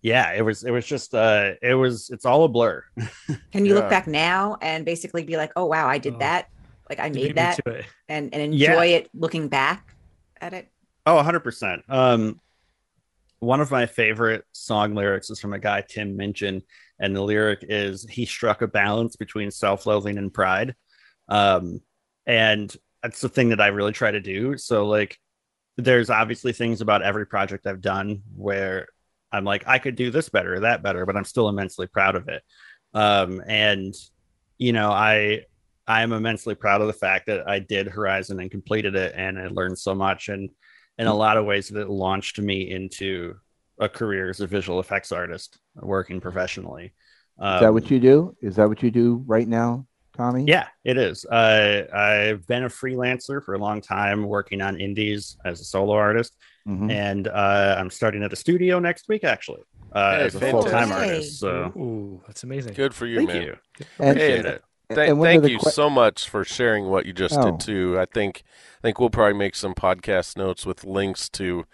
yeah it was it was just uh it was it's all a blur Can you Yeah. look back now and basically be like, oh wow, I did Oh. that. Like I made that to it. and, and Yeah. enjoy it looking back at it. Oh, 100%. Um, one of my favorite song lyrics is from a guy, Tim Minchin, and the lyric is He struck a balance between self loathing and pride. Um, and that's the thing that I really try to do. So, like, there's obviously things about every project I've done where I'm like, I could do this better, or that better, but I'm still immensely proud of it. Um, and, you know, I, I'm immensely proud of the fact that I did Horizon and completed it, and I learned so much. And in a lot of ways, that it launched me into a career as a visual effects artist, working professionally. Um, Is that what you do? Is that what you do right now, Tommy? yeah, it is. Uh, I've been a freelancer for a long time, working on indies as a solo artist, Mhm. and uh, I'm starting at a studio next week, actually, uh, Hey, as a full time artist. So Ooh, that's amazing. Good for you, thank man. you. And, Hey, Appreciate it. Th- and thank you que- so much for sharing what you just Oh. did too. I think I think we'll probably make some podcast notes with links to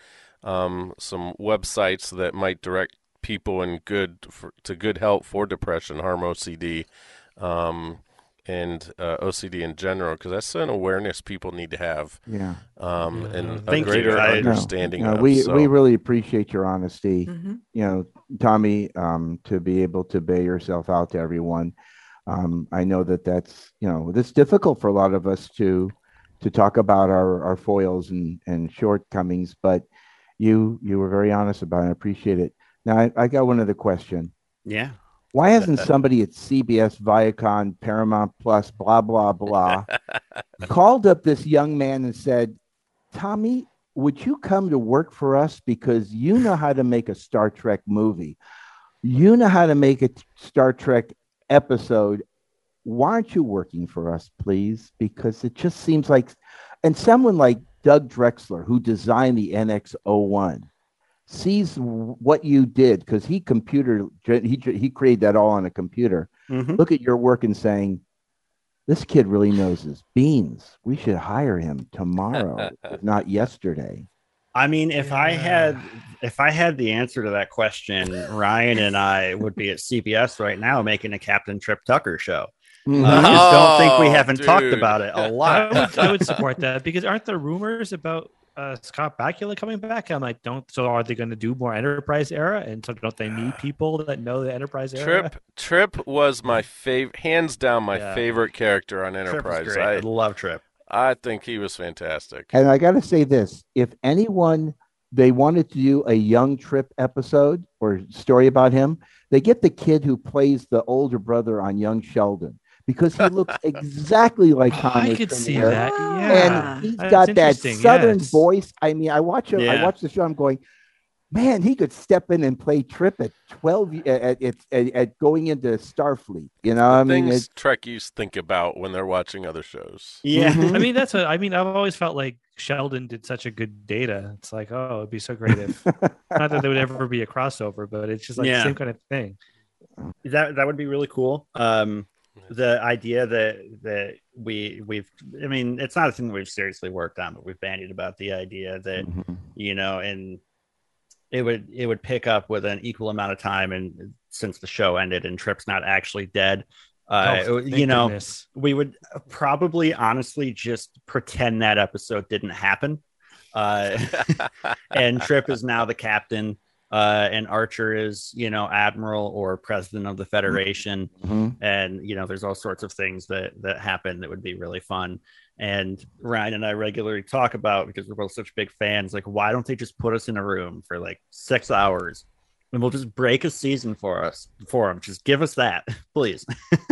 um, some websites that might direct people in good for, to good help for depression, harm OCD, um, and uh, OCD in general, because that's an awareness people need to have yeah. um, Yeah. and a Thank you. greater I- No, understanding no, of. we so. we really appreciate your honesty. Mhm. you know, Tommy, um, to be able to bay yourself out to everyone. Um, I know that that's you know it's difficult for a lot of us to to talk about our our foils and and shortcomings, but you you were very honest about it. I appreciate it. Now I, I got one other question. Yeah. Why hasn't somebody at CBS, Viacom, Paramount Plus, blah blah blah, called up this young man and said, "Tommy, would you come to work for us because you know how to make a Star Trek movie, you know how to make a Star Trek episode. Why aren't you working for us, please? Because it just seems like, and someone like Doug Drexler, who designed the NX01." Sees what you did because he computer he he created that all on a computer Mhm. look at your work and saying this kid really knows his beans we should hire him tomorrow if not yesterday I mean, if I had if I had the answer to that question, Ryan and I would be at CBS right now making a Captain Trip Tucker show. Mhm. I just don't think we Oh, haven't talked about it a lot. would, I would support that because aren't there rumors about uh, Scott Bakula coming back? I'm like, don't. So are they going to do more Enterprise era? And so don't they need people that know the Enterprise era? Trip Trip was my favorite, hands down my Yeah. favorite character on Trip Enterprise. great. I I love Trip. I think he was fantastic. and i got to say this if anyone they wanted to do a young trip episode or story about him they get the kid who plays the older brother on young sheldon because he looks exactly like Oh, Thomas I could from see there. that. Ah. Yeah. and he's That's got that southern yes. voice. I mean, I watch him. I watch the show. I'm going, man, he could step in and play Trip at 12 at at, at, at going into Starfleet. You know, I mean, things it, Trekkies think about when they're watching other shows. Yeah. Mhm. I mean, that's what I mean. I've always felt like Sheldon did such a good data. It's like, oh, it'd be so great if not that there would ever be a crossover, but it's just like Yeah. the same kind of thing. that that would be really cool. Um, the idea that that we we've I mean it's not a thing that we've seriously worked on, but we've bandied about the idea that Mhm. you know and it would it would pick up with an equal amount of time and since the show ended and Trip's not actually dead. Uh, Oh, you know, goodness. we would probably honestly just pretend that episode didn't happen. Uh, and Trip is now the captain, uh, and Archer is, you know, admiral or president of the Federation. Mhm. And you know, there's all sorts of things that that happen that would be really fun. And Ryan and I regularly talk about because we're both such big fans. Like, why don't they just put us in a room for like six hours? And we'll just break a season for us for them. Just give us that, please.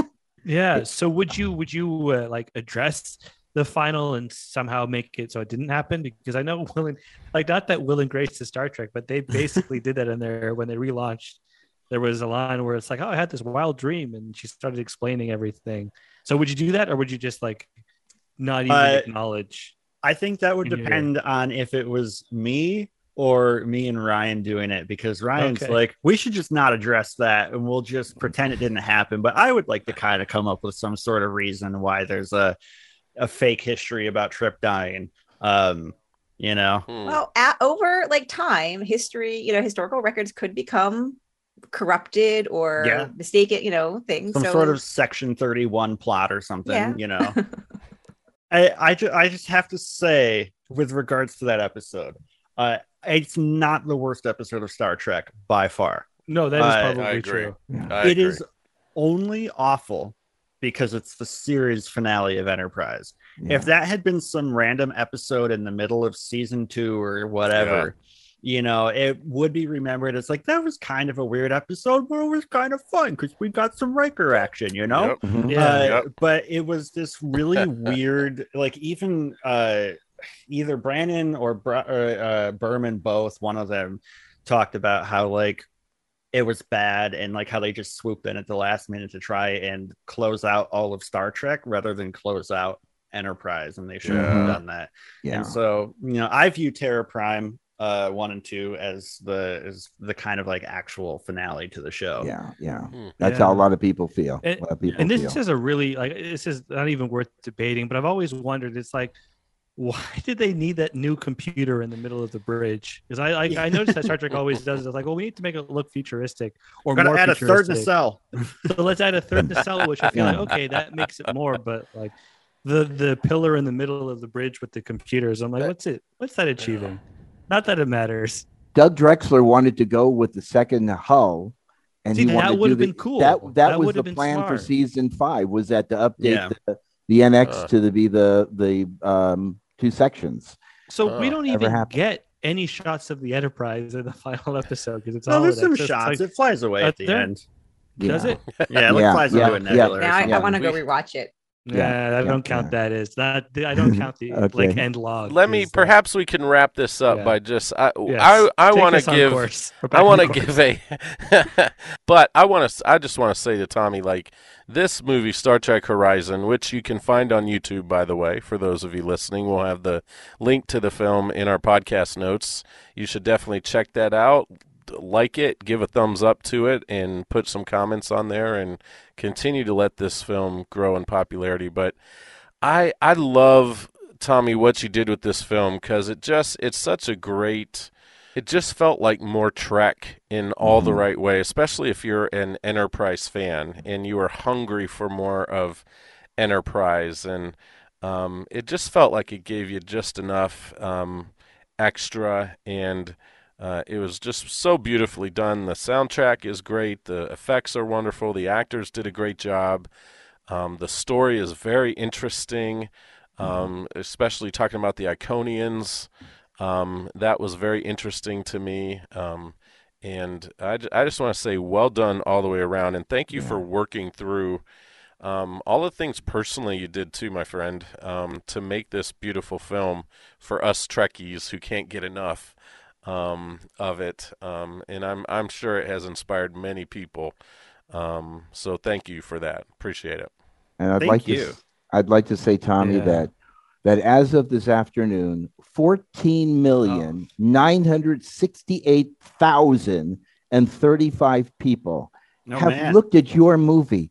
Yeah. So would you would you uh, like address the final and somehow make it so it didn't happen because I know Will and like not that Will and Grace to Star Trek, but they basically did that in there when they relaunched. There was a line where it's like, "Oh, I had this wild dream," and she started explaining everything. So, would you do that, or would you just like not even Uh, acknowledge? I think that would in your- depend on if it was me or me and Ryan doing it because Ryan's Okay. like, we should just not address that and we'll just pretend it didn't happen. But I would like to kind of come up with some sort of reason why there's a a fake history about Trip dying. Um, you know, Hmm. Well, at, over like time, history, you know, historical records could become corrupted or Yeah. mistaken, you know, things. some so, sort of Section Thirty One plot or something. Yeah. You know, I I, ju- I just have to say with regards to that episode, uh, it's not the worst episode of Star Trek by far. No, that is I- I probably agree. true. I It agree. is only awful because it's the series finale of Enterprise. Yeah. If that had been some random episode in the middle of season two or whatever, you know, it would be remembered as like that was kind of a weird episode, but it was kind of fun because we got some Riker action, you know. Yep. Mhm. Yeah. Uh, Yep. but it was this really weird, like even uh, either Brannon or Br- uh, uh, Berman, both one of them talked about how like it was bad and like how they just swooped in at the last minute to try and close out all of Star Trek rather than close out Enterprise, and they should have Yeah. done that. yeah. And so, you know, I view Terra Prime uh one and two as the as the kind of like actual finale to the show. yeah, yeah. Hmm. That's Yeah. how a lot of people feel. And- a lot of people and this feel. is a really like this is not even worth debating but i've always wondered it's like why did they need that new computer in the middle of the bridge because I, I i noticed that star trek always does it. it's like well we need to make it look futuristic or We're gonna more add a third futuristic. nacelle. so let's add a third nacelle which i feel like okay that makes it more but like the the pillar in the middle of the bridge with the computers i'm like what's it what's that achieving not that it matters Doug Drexler wanted to go with the second hull, and See, he that wanted to would've been cool. That that, That was the been plan for season five. Was that to update Yeah. the, the NX Uh. to the, be the the um, two sections. so we Oh, don't even happened. get any shots of the enterprise in the final episode because it's No, all there's some it's shots. like- it flies away at the there- end. Does Yeah. it? Yeah, it Yeah, flies yeah, into a yeah. nebula. or now I, I want to go We- rewatch it. Yeah, Yeah, I don't count yeah. that as that. I don't count the Okay. like end log. Let me is, perhaps we can wrap this up yeah. by just I yes. I I want to give course. I want to give a, but I want to. I just want to say to Tommy, like this movie, Star Trek Horizon, which you can find on YouTube, by the way, for those of you listening, we'll have the link to the film in our podcast notes. You should definitely check that out. Like it, give a thumbs up to it, and put some comments on there, and continue to let this film grow in popularity. But I I love Tommy what you did with this film because it just it's such a great it just felt like more Trek in all the Mhm. right way, especially if you're an Enterprise fan and you are hungry for more of Enterprise. And um, it just felt like it gave you just enough um, extra, and uh, it was just so beautifully done. The soundtrack is great, the effects are wonderful, the actors did a great job. Um, the story is very interesting, um, especially talking about the Iconians. Um, that was very interesting to me. Um, and I, I just want to say well done all the way around. And thank you for working through um, all the things personally you did too, my friend, um, to make this beautiful film for us Trekkies who can't get enough um, of it. Um, and I'm, I'm sure it has inspired many people. Um, so thank you for that. Appreciate it. And I'd Thank like you. to s- I'd like to say, Tommy, Yeah. that that as of this afternoon, fourteen million nine hundred sixty-eight thousand and thirty-five people Oh, have man. looked at your movie.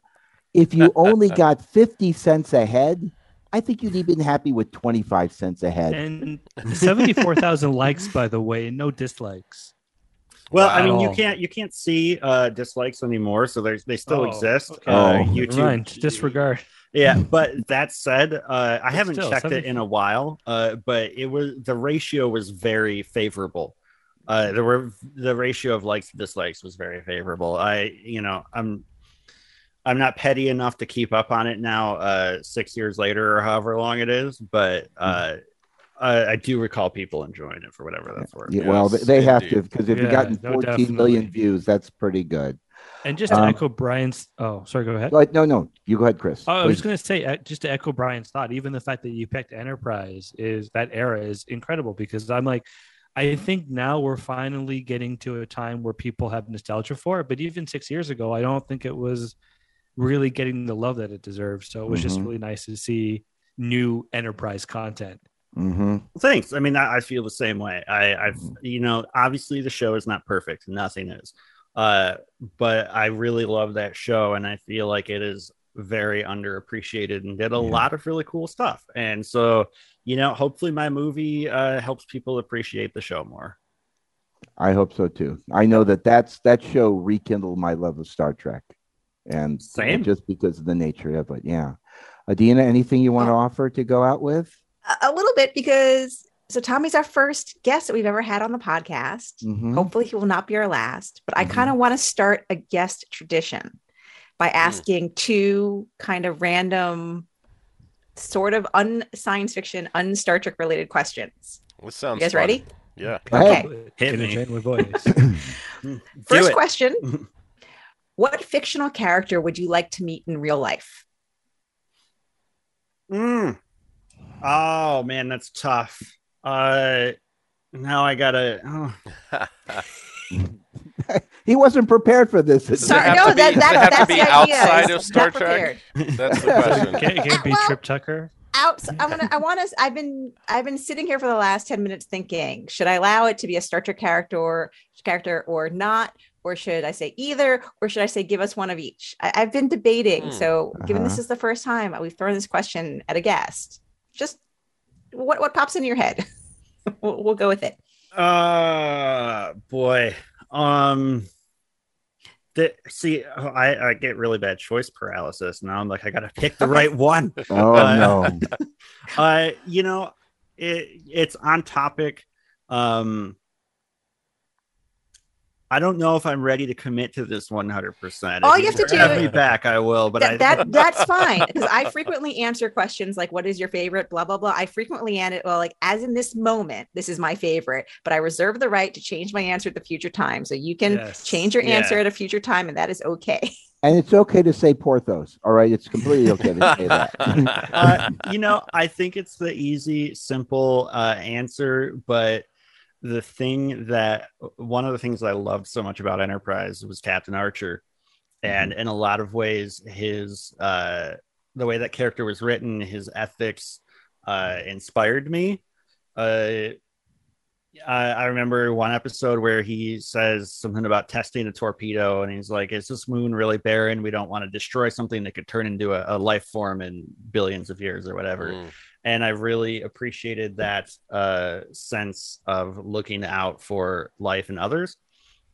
If you only got fifty cents ahead, I think you'd even happy with twenty-five cents ahead. And seventy-four thousand likes, by the way, and no dislikes. Well, I mean, you can't you can't see uh, dislikes anymore, so there's they still Oh, exist. okay. Uh, Oh. YouTube, Ryan, disregard. Yeah, but that said, uh, I haven't still, checked it in a while. Uh, but it was the ratio was very favorable. Uh, there were the ratio of likes to dislikes was very favorable. I, you know, I'm I'm not petty enough to keep up on it now, uh, six years later or however long it is. But uh, I, I do recall people enjoying it for whatever that's worth. Yeah, well, they, Yes, they have to because if Yeah, you've gotten no, 14 million definitely. views, that's pretty good. And just to Um, echo Brian's. Oh, sorry. Go ahead. But no, no, you go ahead, Cris. Oh, I was please. going to say, uh, just to echo Brian's thought, even the fact that you picked Enterprise is that era is incredible because I'm like, I think now we're finally getting to a time where people have nostalgia for it. But even six years ago, I don't think it was really getting the love that it deserves. So it was just Mhm. really nice to see new Enterprise content. hmm Thanks. I mean, I, I feel the same way. I, I've, you know, obviously the show is not perfect. Nothing is. Uh, but I really love that show, and I feel like it is very underappreciated and did a Yeah. lot of really cool stuff. And so, you know, hopefully my movie uh, helps people appreciate the show more. I hope so too. I know that that's that show rekindled my love of Star Trek, and Same. just because of the nature of it. Yeah, Adeena, anything you want to offer to go out with? A, a little bit because so Tommy's our first guest that we've ever had on the podcast. Mhm. Hopefully, he will not be our last. But I Mhm. kind of want to start a guest tradition by asking two kind of random, sort of un science fiction, un Star Trek related questions. This sounds. You guys fun. ready? Yeah. Okay. Hit In a me. genuine voice. First question What fictional character would you like to meet in real life? Mm. Oh man, that's tough. Uh, now I gotta. Oh. he wasn't prepared for this. Does it Sorry, have no, to be- that, does it that, have to that's be the idea. outside is of Star not Trek? prepared. That's the question. can't, it can't be Well- Trip Tucker. out i'm gonna i want to i've been i've been sitting here for the last 10 minutes thinking should i allow it to be a star trek character character or not or should i say either or should i say give us one of each I, i've been debating Hmm. so given this Uh-huh. is the first time we've thrown this question at a guest just what what pops in your head we'll, we'll go with it Uh boy. Um the, see I, I get really bad choice paralysis now i'm like i gotta pick the right one Oh Uh, no! uh you know it it's on topic um I don't know if I'm ready to commit to this 100%. All If you have to have do- me back, I will. But I, that, that that's fine because I frequently answer questions like "What is your favorite?" Blah blah blah. I frequently answer well, like as in this moment, this is my favorite, but I reserve the right to change my answer at the future time. So you can Yes. change your Yeah. answer at a future time, and that is okay. and it's okay to say Porthos. All right, it's completely okay to say that. uh, you know, I think it's the easy, simple uh, answer. But the thing that one of the things that I loved so much about Enterprise was Captain Archer, and in a lot of ways, his uh, the way that character was written, his ethics uh, inspired me. Uh, I, I remember one episode where he says something about testing a torpedo, and he's like, "Is this moon really barren? We don't want to destroy something that could turn into a, a life form in billions of years or whatever." Mm. And I really appreciated that uh, sense of looking out for life and others.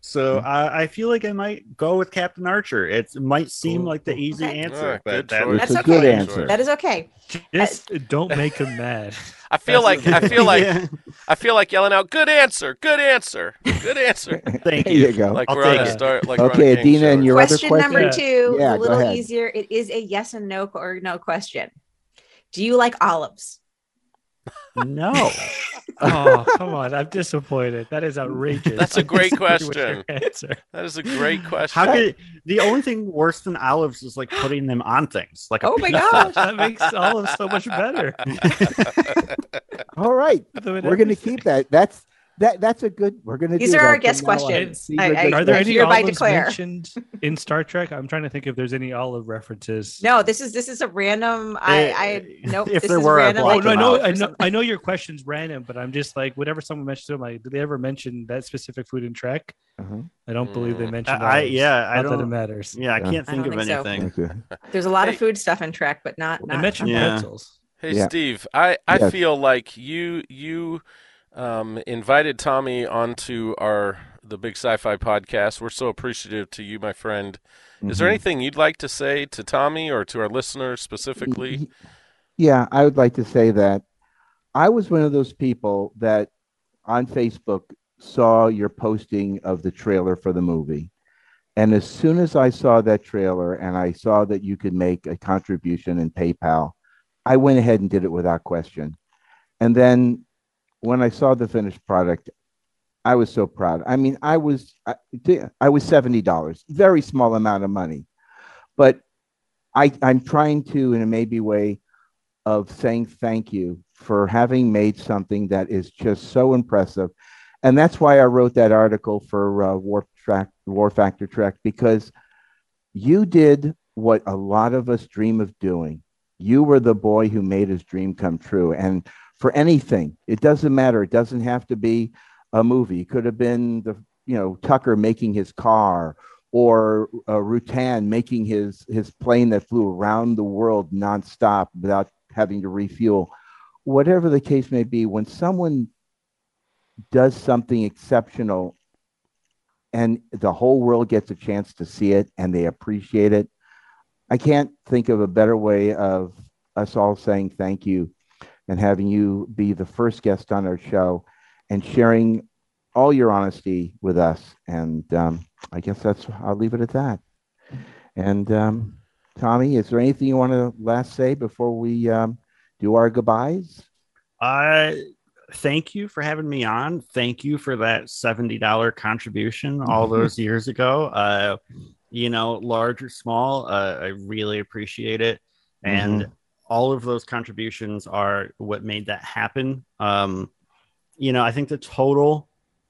So Mhm. I, I feel like I might go with Captain Archer. It might seem like the easy Okay. answer, Ah, but that, choice. It's That's a good okay. answer. That is okay. Just don't make him mad. I feel like That's- I feel like Yeah. I feel like yelling out, "Good answer! Good answer! Good answer!" Thank there you. you go. Like I'll we're on take a it. start. Like we're on a Okay, Adeena, and your other question question? number two, Yeah, a little easier. It is a yes and no or no question. Do you like olives? No. Oh, come on. I'm disappointed. That is outrageous. That's a great disagree with your question. Answer. That is a great question. How could the only thing worse than olives is like putting them on things? Like Oh my pizza. gosh. That makes olives so much better. All right, we're going to keep that. That's that. That's a good. We're going to. Do these do are our guest from now on. questions. These I- are I- Are there I any hereby olives declare. mentioned in Star Trek? I'm trying to think if there's any olive references. No, this is this is a random. I Eh, I nope. if this there is were, I'd random. Oh no, I know. I know. I know your question's random, but I'm just like, whenever someone mentions to them, like, did they ever mention that specific food in Trek? Uh-huh. I don't believe they Mm. mentioned. I, olives. yeah, I don't that it matters. Yeah, I can't I think don't of think anything. Okay. There's a lot of food stuff in Trek, but not. I mentioned Yeah. pretzels. Hey Yeah. Steve, I, I Yes. feel like you you um, invited Tommy onto our the Big Sci-Fi podcast. We're so appreciative to you, my friend. Is there Mhm. anything you'd like to say to Tommy or to our listeners specifically? Yeah, I would like to say that I was one of those people that on Facebook saw your posting of the trailer for the movie. And as soon as I saw that trailer and I saw that you could make a contribution in PayPal, I went ahead and did it without question. And then when I saw the finished product, I was so proud. I mean, I was I, I was seventy dollars, very small amount of money, but I I'm trying to in a maybe way of saying thank you for having made something that is just so impressive, and that's why I wrote that article for uh, War Track Warp Factor Trek because you did what a lot of us dream of doing. You were the boy who made his dream come true, and for anything. It doesn't matter. It doesn't have to be a movie. It could have been the you know Tucker making his car or uh, Rutan making his his plane that flew around the world nonstop without having to refuel. Whatever the case may be, when someone does something exceptional and the whole world gets a chance to see it and they appreciate it, I can't think of a better way of us all saying thank you and having you be the first guest on our show and sharing all your honesty with us. And um, I guess that's, I'll leave it at that. And um, Tommy, is there anything you want to last say before we um, do our goodbyes? Uh, thank you for having me on. Thank you for that $70 contribution all those years ago. Uh, you know, large or small, uh, I really appreciate it. And mm-hmm all of those contributions are what made that happen. Um, you know, I think the total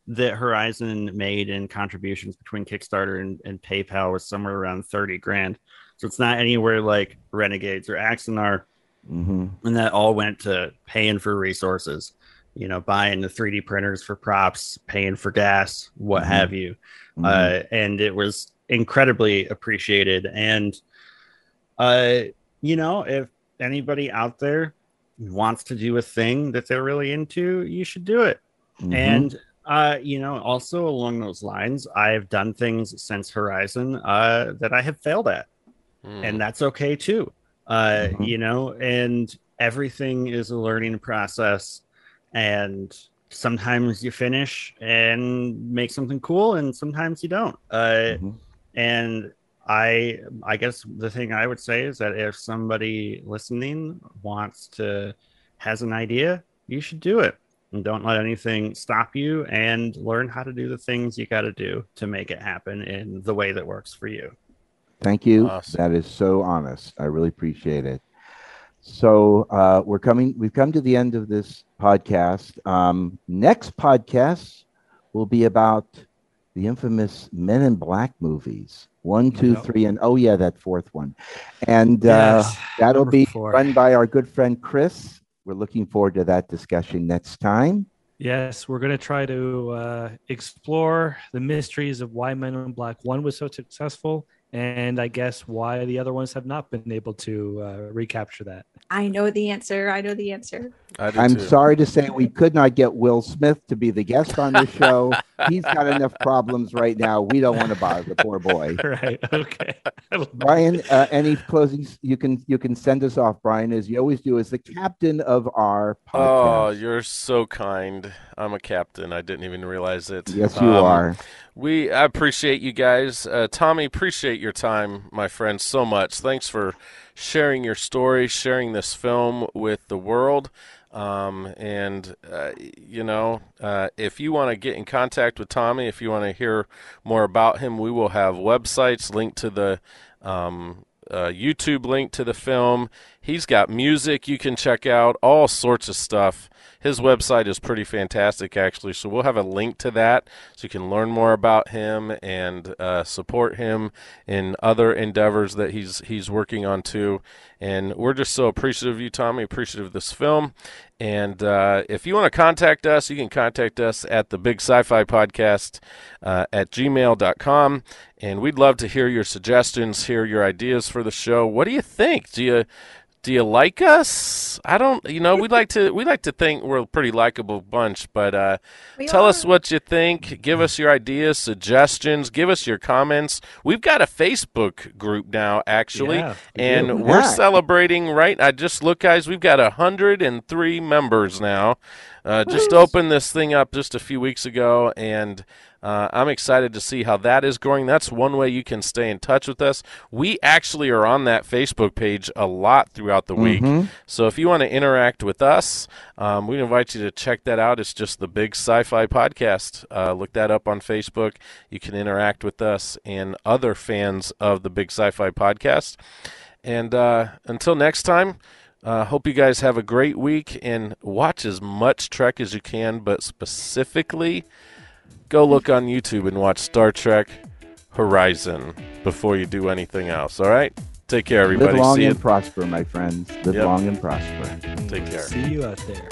that Horizon made in contributions between Kickstarter and, and PayPal was somewhere around 30 grand. So it's not anywhere like Renegades or Axanar. Mm-hmm. And that all went to paying for resources, you know, buying the 3D printers for props, paying for gas, what mm-hmm. have you. Mm-hmm. Uh, and it was incredibly appreciated. And, uh, you know, if anybody out there wants to do a thing that they're really into, you should do it. Mm-hmm. And uh, you know, also along those lines, I've done things since Horizon uh, that I have failed at, mm. and that's okay too. Uh, mm-hmm. You know, and everything is a learning process, and sometimes you finish and make something cool, and sometimes you don't. Uh, mm-hmm. And I I guess the thing I would say is that if somebody listening wants to has an idea, you should do it. And don't let anything stop you and learn how to do the things you got to do to make it happen in the way that works for you. Thank you. Awesome. That is so honest. I really appreciate it. So uh, we're coming. We've come to the end of this podcast. Um, next podcast will be about the infamous Men in Black movies. One, two, three, and oh yeah, that fourth one, and uh, yes, that'll be four. run by our good friend Cris. We're looking forward to that discussion next time. Yes, we're going to try to uh, explore the mysteries of why Men in Black One was so successful, and I guess why the other ones have not been able to uh, recapture that. I know the answer. I know the answer. I'm too. sorry to say we could not get Will Smith to be the guest on the show. He's got enough problems right now. We don't want to bother the poor boy. Right. Okay. Brian, uh, any closings you can you can send us off, Brian, as you always do, as the captain of our podcast. Oh, you're so kind. I'm a captain. I didn't even realize it. Yes, you um, are. We I appreciate you guys. Uh, Tommy, appreciate your time, my friend, so much. Thanks for sharing your story, sharing this film with the world. Um, and, uh, you know, uh, if you want to get in contact with Tommy, if you want to hear more about him, we will have websites linked to the um, uh, YouTube link to the film. He's got music you can check out, all sorts of stuff his website is pretty fantastic, actually. So we'll have a link to that so you can learn more about him and uh, support him in other endeavors that he's he's working on too. And we're just so appreciative of you, Tommy. Appreciative of this film. And uh, if you want to contact us, you can contact us at the Big Sci-Fi Podcast uh, at gmail.com. And we'd love to hear your suggestions, hear your ideas for the show. What do you think? Do you do you like us? I don't. You know, we like to we like to think we're a pretty likable bunch. But uh, tell are. us what you think. Give us your ideas, suggestions. Give us your comments. We've got a Facebook group now, actually, yeah, and yeah. we're celebrating. Right? I just look, guys. We've got hundred and three members now. Uh, just opened this thing up just a few weeks ago, and Uh, I'm excited to see how that is going. That's one way you can stay in touch with us. We actually are on that Facebook page a lot throughout the week. Mhm. So if you want to interact with us, um, we invite you to check that out. It's just the Big Sci Fi Podcast. Uh, look that up on Facebook. You can interact with us and other fans of the Big Sci Fi Podcast. And uh, until next time, uh, hope you guys have a great week and watch as much Trek as you can, but specifically, go look on YouTube and watch Star Trek Horizon before you do anything else. All right? Take care, everybody. Live long See you. and prosper, my friends. Live Yep. long and prosper. Take care. See you out there.